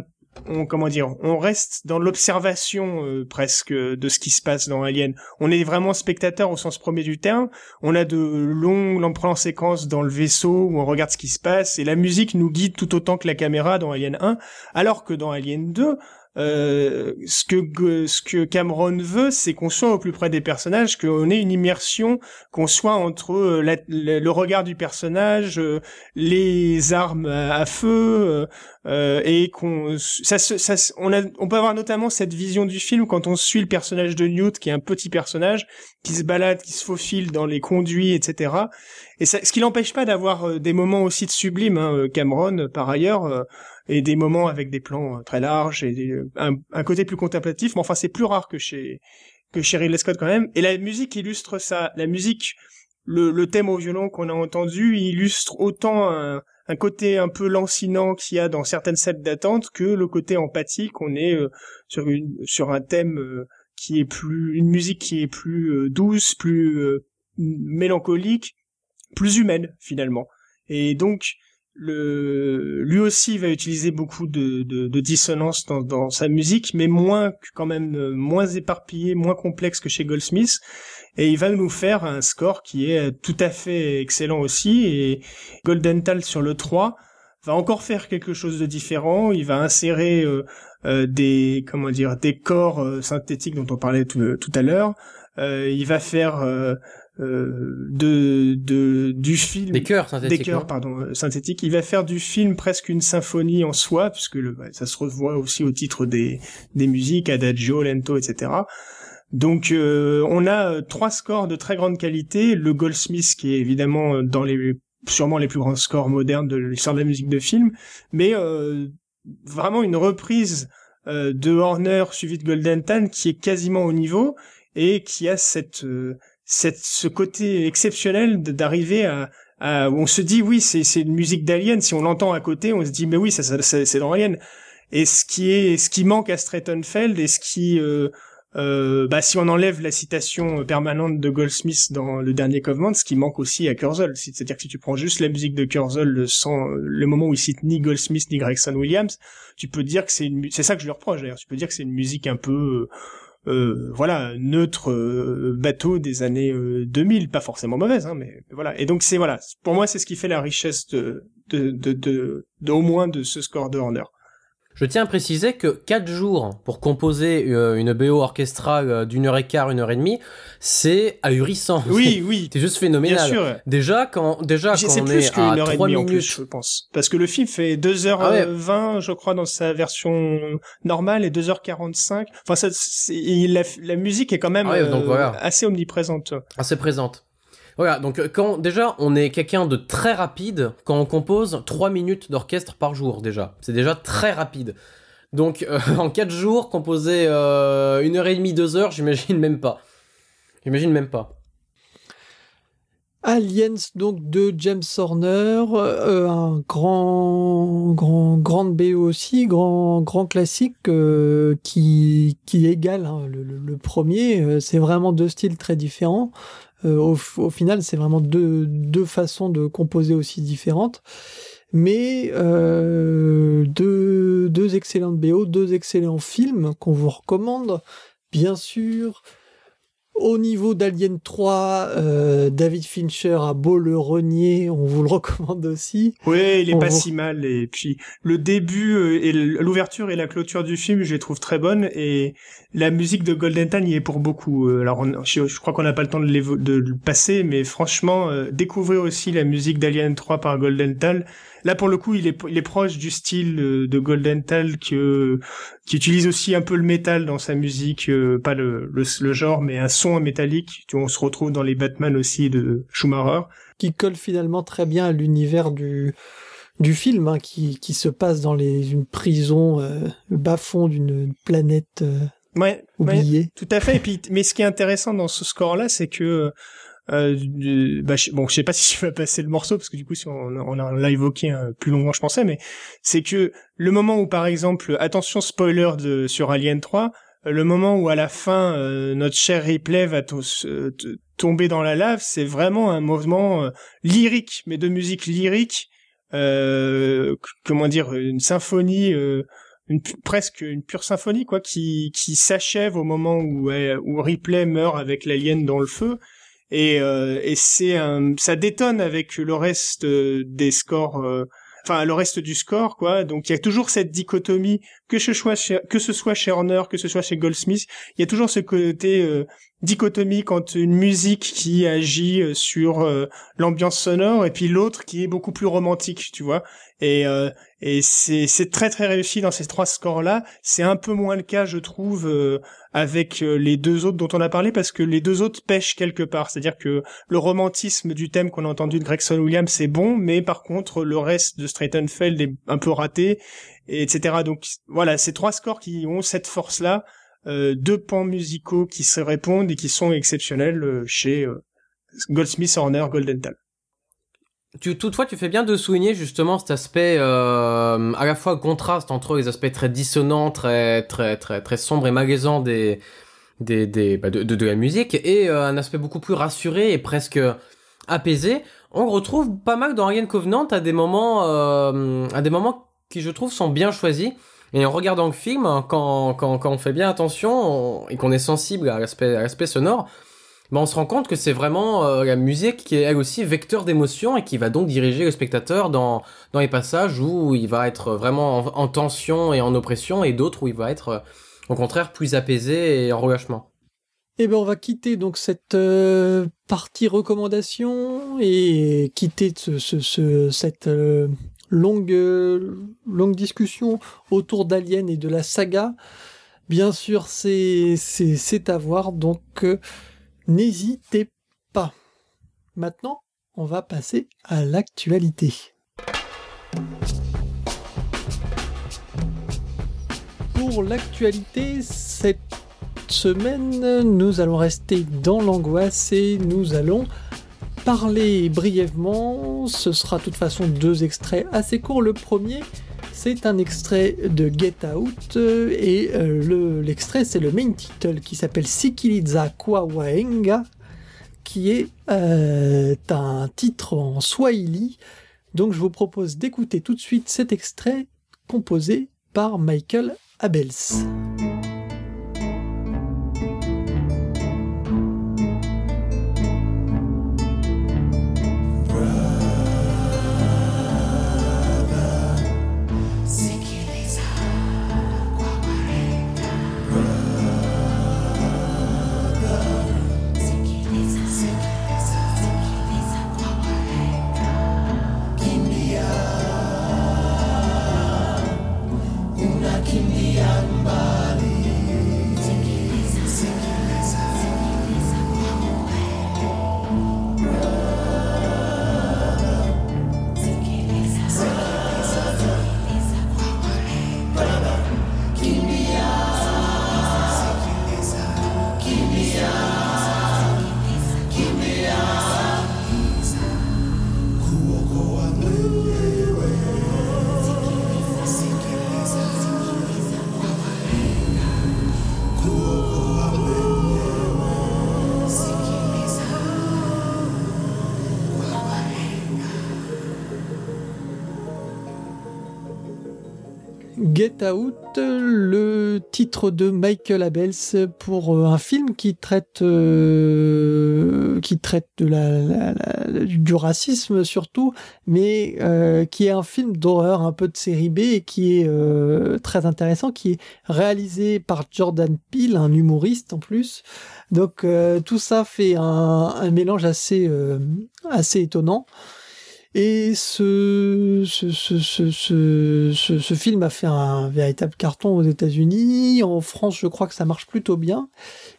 on comment dire, on reste dans l'observation euh, presque de ce qui se passe dans Alien. On est vraiment spectateur au sens premier du terme. On a de longs plans séquences dans le vaisseau où on regarde ce qui se passe et la musique nous guide tout autant que la caméra dans Alien 1, alors que dans Alien 2, euh, ce que ce que Cameron veut, c'est qu'on soit au plus près des personnages, qu'on ait une immersion, qu'on soit entre euh, le regard du personnage, euh, les armes à, feu, et qu'on ça, ça on a on peut avoir notamment cette vision du film quand on suit le personnage de Newt, qui est un petit personnage qui se balade, qui se faufile dans les conduits, etc. Et ça, ce qui n'empêche pas d'avoir des moments aussi de sublime, hein, Cameron par ailleurs et des moments avec des plans euh, très larges et un, côté plus contemplatif. Mais enfin, c'est plus rare que chez que chez Ridley Scott quand même. Et la musique illustre ça. La musique, le, le thème au violon qu'on a entendu, illustre autant un, un côté un peu lancinant qu'il y a dans certaines scènes d'attente que le côté empathique. On est euh, sur une sur un thème euh, qui est plus une musique qui est plus douce, plus mélancolique, plus humaine finalement. Et donc le, lui aussi va utiliser beaucoup de, dissonance dans, dans, sa musique, mais moins quand même euh, moins éparpillé, moins complexe que chez Goldsmith. Et il va nous faire un score qui est tout à fait excellent aussi. Et Golden Tal sur le 3 va encore faire quelque chose de différent. Il va insérer euh, des comment dire des corps synthétiques dont on parlait tout, tout à l'heure. il va faire euh, de, de du film des chœurs synthétiques des chœurs pardon euh, synthétiques il va faire du film presque une symphonie en soi puisque le, bah, ça se revoit aussi au titre des des musiques adagio lento etc donc euh, on a trois scores de très grande qualité. Le Goldsmith qui est évidemment dans les sûrement les plus grands scores modernes de l'histoire de la musique de film. Mais vraiment une reprise de Horner suivi de Golden Tan qui est quasiment au niveau et qui a cette cette, ce côté exceptionnel d'arriver à, à, on se dit oui c'est c'est une musique d'Alien. Si on l'entend à côté on se dit mais oui ça, ça, c'est dans Alien. Et ce qui est ce qui manque à Strattonfeld et ce qui euh, euh, bah, si on enlève la citation permanente de Goldsmith dans le dernier Covenant, ce qui manque aussi à Kurzel, c'est-à-dire que si tu prends juste la musique de Kurzel sans le moment où il cite ni Goldsmith ni Gregson Williams, tu peux dire que c'est une, c'est ça que je lui reproche d'ailleurs, tu peux dire que c'est une musique un peu euh, voilà neutre euh, bateau des années 2000 euh, pas forcément mauvaise hein, mais voilà. Et donc c'est voilà pour moi c'est ce qui fait la richesse de de, de, de, de au moins de ce score de Horner je tiens à préciser que 4 jours pour composer euh, une BO orchestrale euh, d'une heure et quart, une heure et demie, c'est ahurissant. Oui, oui. c'est juste phénoménal. Bien sûr. Déjà, quand, déjà, quand on plus est à 3 minutes. Plus, je pense. Parce que le film fait 2h20, ah je crois, dans sa version normale et 2h45. Enfin, ça, la, la musique est quand même ah euh, assez omniprésente. Assez présente. Voilà, donc euh, quand déjà on est quelqu'un de très rapide quand on compose 3 minutes d'orchestre par jour déjà. C'est déjà très rapide. Donc euh, en 4 jours, composer euh, une heure et demie, deux heures, j'imagine même pas. J'imagine même pas. Aliens donc de James Horner, un grand grand grande BO aussi, grand grand classique qui qui égale hein, le, premier. c'est vraiment deux styles très différents. Euh, au, final, c'est vraiment deux, deux façons de composer aussi différentes mais euh, deux, deux excellentes BO, deux excellents films qu'on vous recommande. Bien sûr, au niveau d'Alien 3, euh, David Fincher a beau le renier, on vous le recommande aussi. Oui, il est pas si mal. Et puis le début et l'ouverture et la clôture du film, je les trouve très bonnes. Et la musique de Golden Time y est pour beaucoup. Euh, alors je, crois qu'on n'a pas le temps de, de, le passer, mais franchement, découvrir aussi la musique d'Alien 3 par Golden Tal, Là, pour le coup, il est, proche du style euh, de Golden Tal que, qui utilise aussi un peu le métal dans sa musique, euh, pas le, le, genre, mais un son métallique. On se retrouve dans les Batman aussi de Schumacher. Qui colle finalement très bien à l'univers du, du film, hein, qui, qui se passe dans les, une prison euh, bas-fond d'une planète euh, ouais, oubliée. tout à fait. Et puis, mais ce qui est intéressant dans ce score-là, c'est que euh, bah, je, bon, je sais pas si je vais passer le morceau parce que du coup, si on, on l'a évoqué hein, plus longuement, je pensais, mais c'est que le moment où, par exemple, attention spoiler de sur Alien 3, le moment où à la fin euh, notre cher Ripley va tomber dans la lave, c'est vraiment un mouvement euh, lyrique, mais de musique lyrique, euh, comment dire, une symphonie. Une, presque une pure symphonie quoi qui qui s'achève au moment où où Ripley meurt avec l'alien dans le feu. Et, euh, et c'est ça détonne avec le reste euh, des scores euh, enfin le reste du score quoi. Donc il y a toujours cette dichotomie que ce soit chez, que ce soit chez Horner que ce soit chez Goldsmith il y a toujours ce côté euh, dichotomie quand une musique qui agit sur l'ambiance sonore et puis l'autre qui est beaucoup plus romantique tu vois. Et et c'est c'est très très réussi dans ces trois scores là c'est un peu moins le cas je trouve avec euh, les deux autres dont on a parlé parce que les deux autres pêchent quelque part. C'est-à-dire que le romantisme du thème qu'on a entendu de Gregson Williams c'est bon, mais par contre le reste de Straitenfeld est un peu raté, etc. Donc voilà, ces trois scores qui ont cette force-là, euh, deux pans musicaux qui se répondent et qui sont exceptionnels euh, chez Goldsmith, Horner, Goldenthal. Tu, toutefois, tu fais bien de souligner justement cet aspect euh, à la fois contraste entre les aspects très dissonants, très très très très sombres et malaisants des des, des bah de, de, la musique et euh, un aspect beaucoup plus rassuré et presque apaisé. On retrouve pas mal dans Alien Covenant à des moments euh, à des moments qui je trouve sont bien choisis. Et en regardant le film, quand, quand, quand on fait bien attention et qu'on est sensible à l'aspect, à l'aspect sonore, on se rend compte que c'est vraiment euh, la musique qui est elle aussi vecteur d'émotion et qui va donc diriger le spectateur dans, dans les passages où il va être vraiment en, tension et en oppression et d'autres où il va être euh, au contraire plus apaisé et en relâchement. Eh ben on va quitter donc cette euh, partie recommandation et quitter ce, ce, cette longue longue discussion autour d'Alien et de la saga. Bien sûr, c'est c'est à voir donc N'hésitez pas. Maintenant, on va passer à l'actualité. Pour l'actualité, cette semaine, nous allons rester dans l'angoisse et nous allons parler brièvement. Ce sera de toute façon deux extraits assez courts. Le premier, c'est un extrait de Get Out et euh, l'extrait c'est le main title qui s'appelle Sikiliza Kwawaenga qui est euh, un titre en swahili. Donc je vous propose d'écouter tout de suite cet extrait composé par Michael Abels. Out, le titre de Michael Abels pour euh, un film qui traite euh, qui traite de la, du racisme surtout, mais euh, qui est un film d'horreur un peu de série B et qui est très intéressant, qui est réalisé par Jordan Peele, un humoriste en plus. Donc tout ça fait un, un mélange assez assez étonnant. Et ce, ce, ce, ce, film a fait un véritable carton aux États-Unis. En France, je crois que ça marche plutôt bien.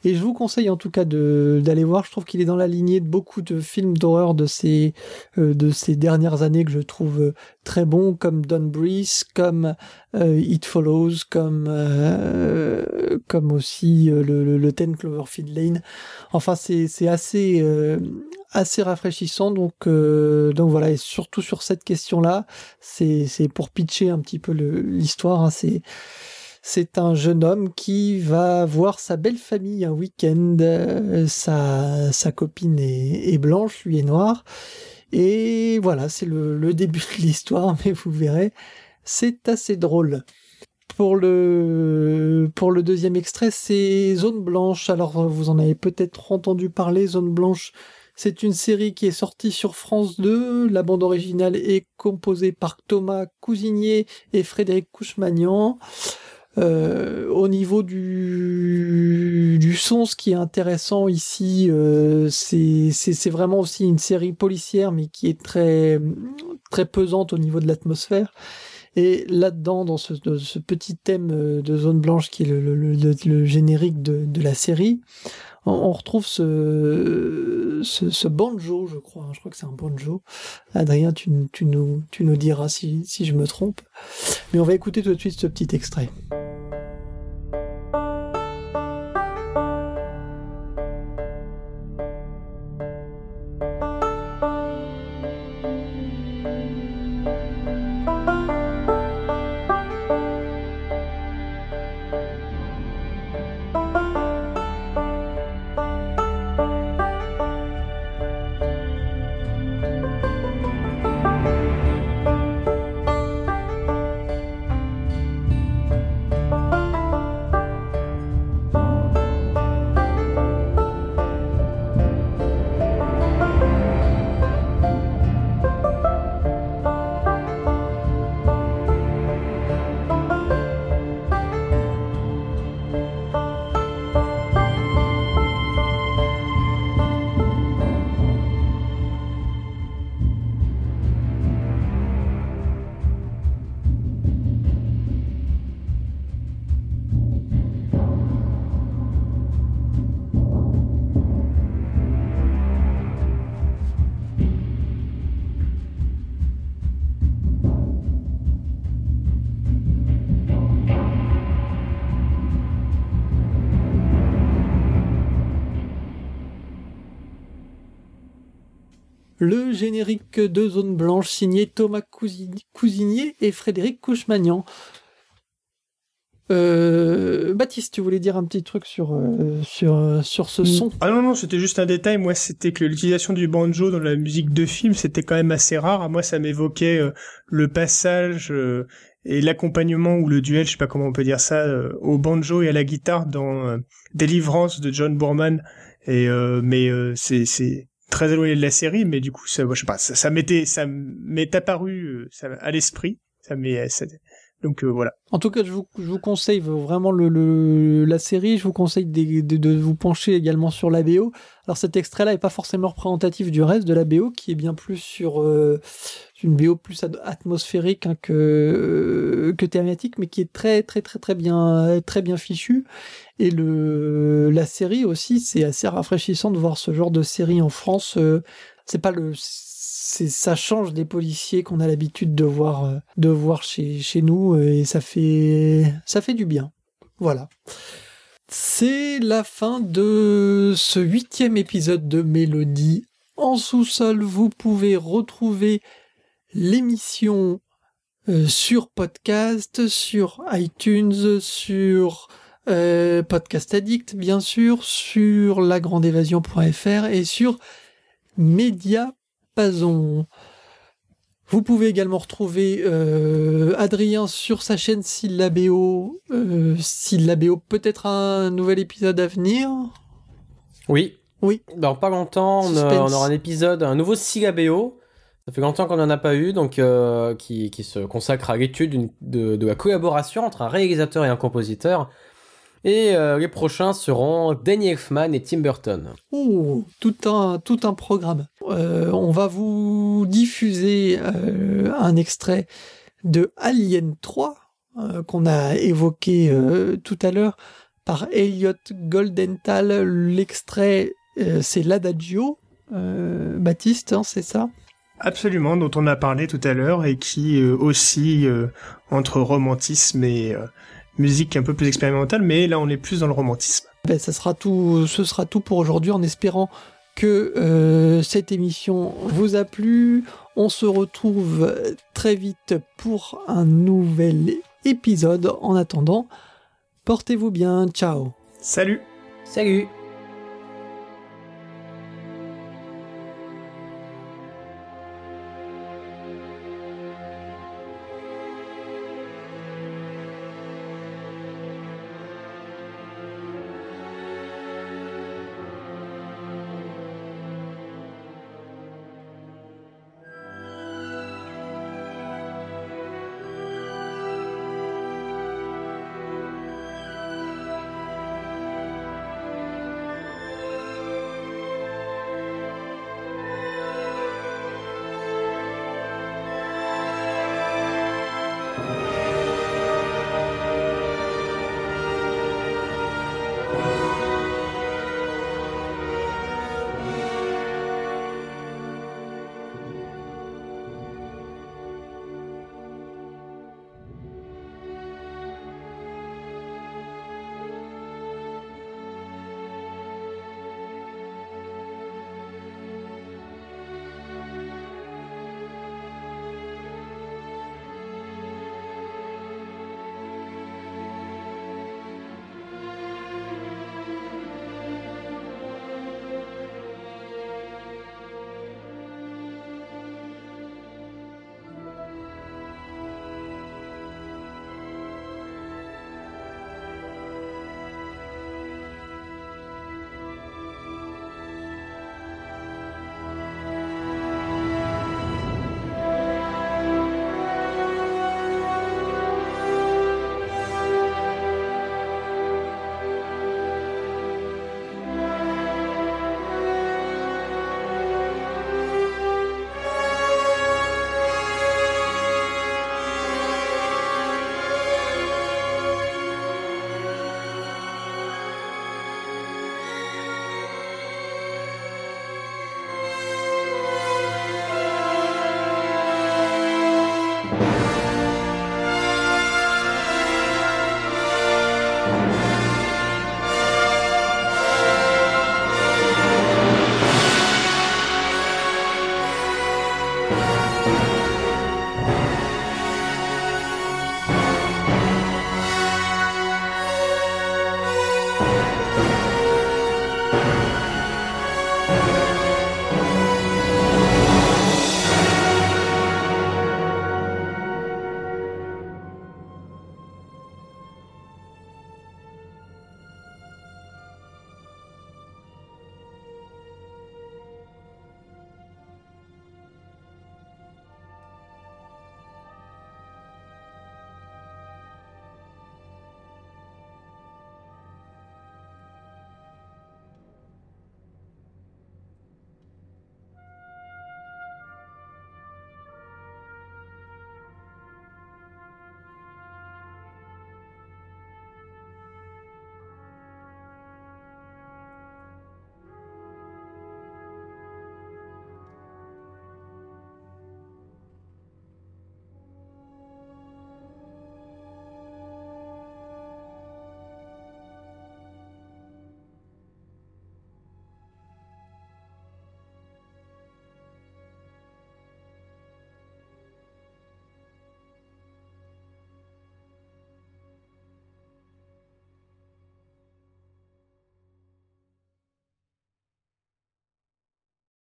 Et je vous conseille en tout cas d'aller voir. Je trouve qu'il est dans la lignée de beaucoup de films d'horreur de ces, euh, de ces dernières années que je trouve euh, très bons, comme Don Breeze, comme It Follows, comme, comme aussi le, le, le Ten Cloverfield Lane. Enfin, c'est assez, assez rafraîchissant. Donc, euh, donc voilà, et surtout sur cette question-là, c'est pour pitcher un petit peu l'histoire. Hein, c'est c'est un jeune homme qui va voir sa belle famille un week-end. Euh, sa, sa copine est, est, blanche, lui est noire. Et voilà, c'est le, le début de l'histoire, mais vous verrez, c'est assez drôle. Pour le, pour le deuxième extrait, c'est Zone Blanche. Alors, vous en avez peut-être entendu parler, Zone Blanche, c'est une série qui est sortie sur France 2. La bande originale est composée par Thomas Cousinier et Frédéric Couchemagnan. Euh, au niveau du, du son, ce qui est intéressant ici, euh, c'est vraiment aussi une série policière, mais qui est très, très pesante au niveau de l'atmosphère. Et là-dedans, dans ce, petit thème de zone blanche qui est le, générique de, la série, on, retrouve ce, banjo, je crois. Je crois que c'est un banjo. Adrien, tu, tu, nous, tu nous diras si, si je me trompe. Mais on va écouter tout de suite ce petit extrait. Générique de Zone Blanche signé Thomas Cousinier et Frédéric Couchemagnan. Euh, Baptiste, tu voulais dire un petit truc sur euh, sur euh, sur ce son? Ah non non, c'était juste un détail. Moi, c'était que l'utilisation du banjo dans la musique de film, c'était quand même assez rare. Moi, ça m'évoquait le passage et l'accompagnement ou le duel, je sais pas comment on peut dire ça, au banjo et à la guitare dans Délivrance de John Boorman. Et mais c'est c'est très éloigné de la série, mais du coup, ça, je sais pas, ça, ça m'était ça m'est apparu ça, à l'esprit. Ça m'est donc euh, voilà. En tout cas, je vous, conseille vraiment la série. Je vous conseille de, vous pencher également sur la BO. Alors cet extrait-là est pas forcément représentatif du reste de la BO, qui est bien plus sur euh, une BO plus atmosphérique hein, que euh, que thématique, mais qui est très très très très bien très bien fichu. Et le la série aussi, c'est assez rafraîchissant de voir ce genre de série en France. c'est pas le ça change des policiers qu'on a l'habitude de voir, euh, chez, nous euh, et ça fait, ça fait du bien. Voilà. C'est la fin de ce huitième épisode de Mélodie. En sous-sol, vous pouvez retrouver l'émission euh, sur podcast, sur iTunes, sur Podcast Addict, bien sûr, sur lagrandeévasion.fr et sur Media vous pouvez également retrouver euh, Adrien sur sa chaîne Syllabéo. Euh, Syllabéo, peut-être un nouvel épisode à venir? Oui. Oui. Dans pas longtemps, on, aura un épisode, un nouveau Syllabéo. Ça fait longtemps qu'on n'en a pas eu, donc euh, qui, se consacre à l'étude de, de, la collaboration entre un réalisateur et un compositeur. Et euh, les prochains seront Danny Elfman et Tim Burton. Ouh, tout un, tout un programme. Euh, on va vous diffuser euh, un extrait de Alien 3 qu'on a évoqué tout à l'heure par Elliot Goldenthal. L'extrait, c'est l'Adagio. Baptiste, hein, c'est ça? Absolument, dont on a parlé tout à l'heure et qui aussi entre romantisme et musique un peu plus expérimentale, mais là on est plus dans le romantisme. Ben, ça sera tout, ce sera tout pour aujourd'hui en espérant que euh, cette émission vous a plu. On se retrouve très vite pour un nouvel épisode. En attendant, portez-vous bien. Ciao. Salut. Salut.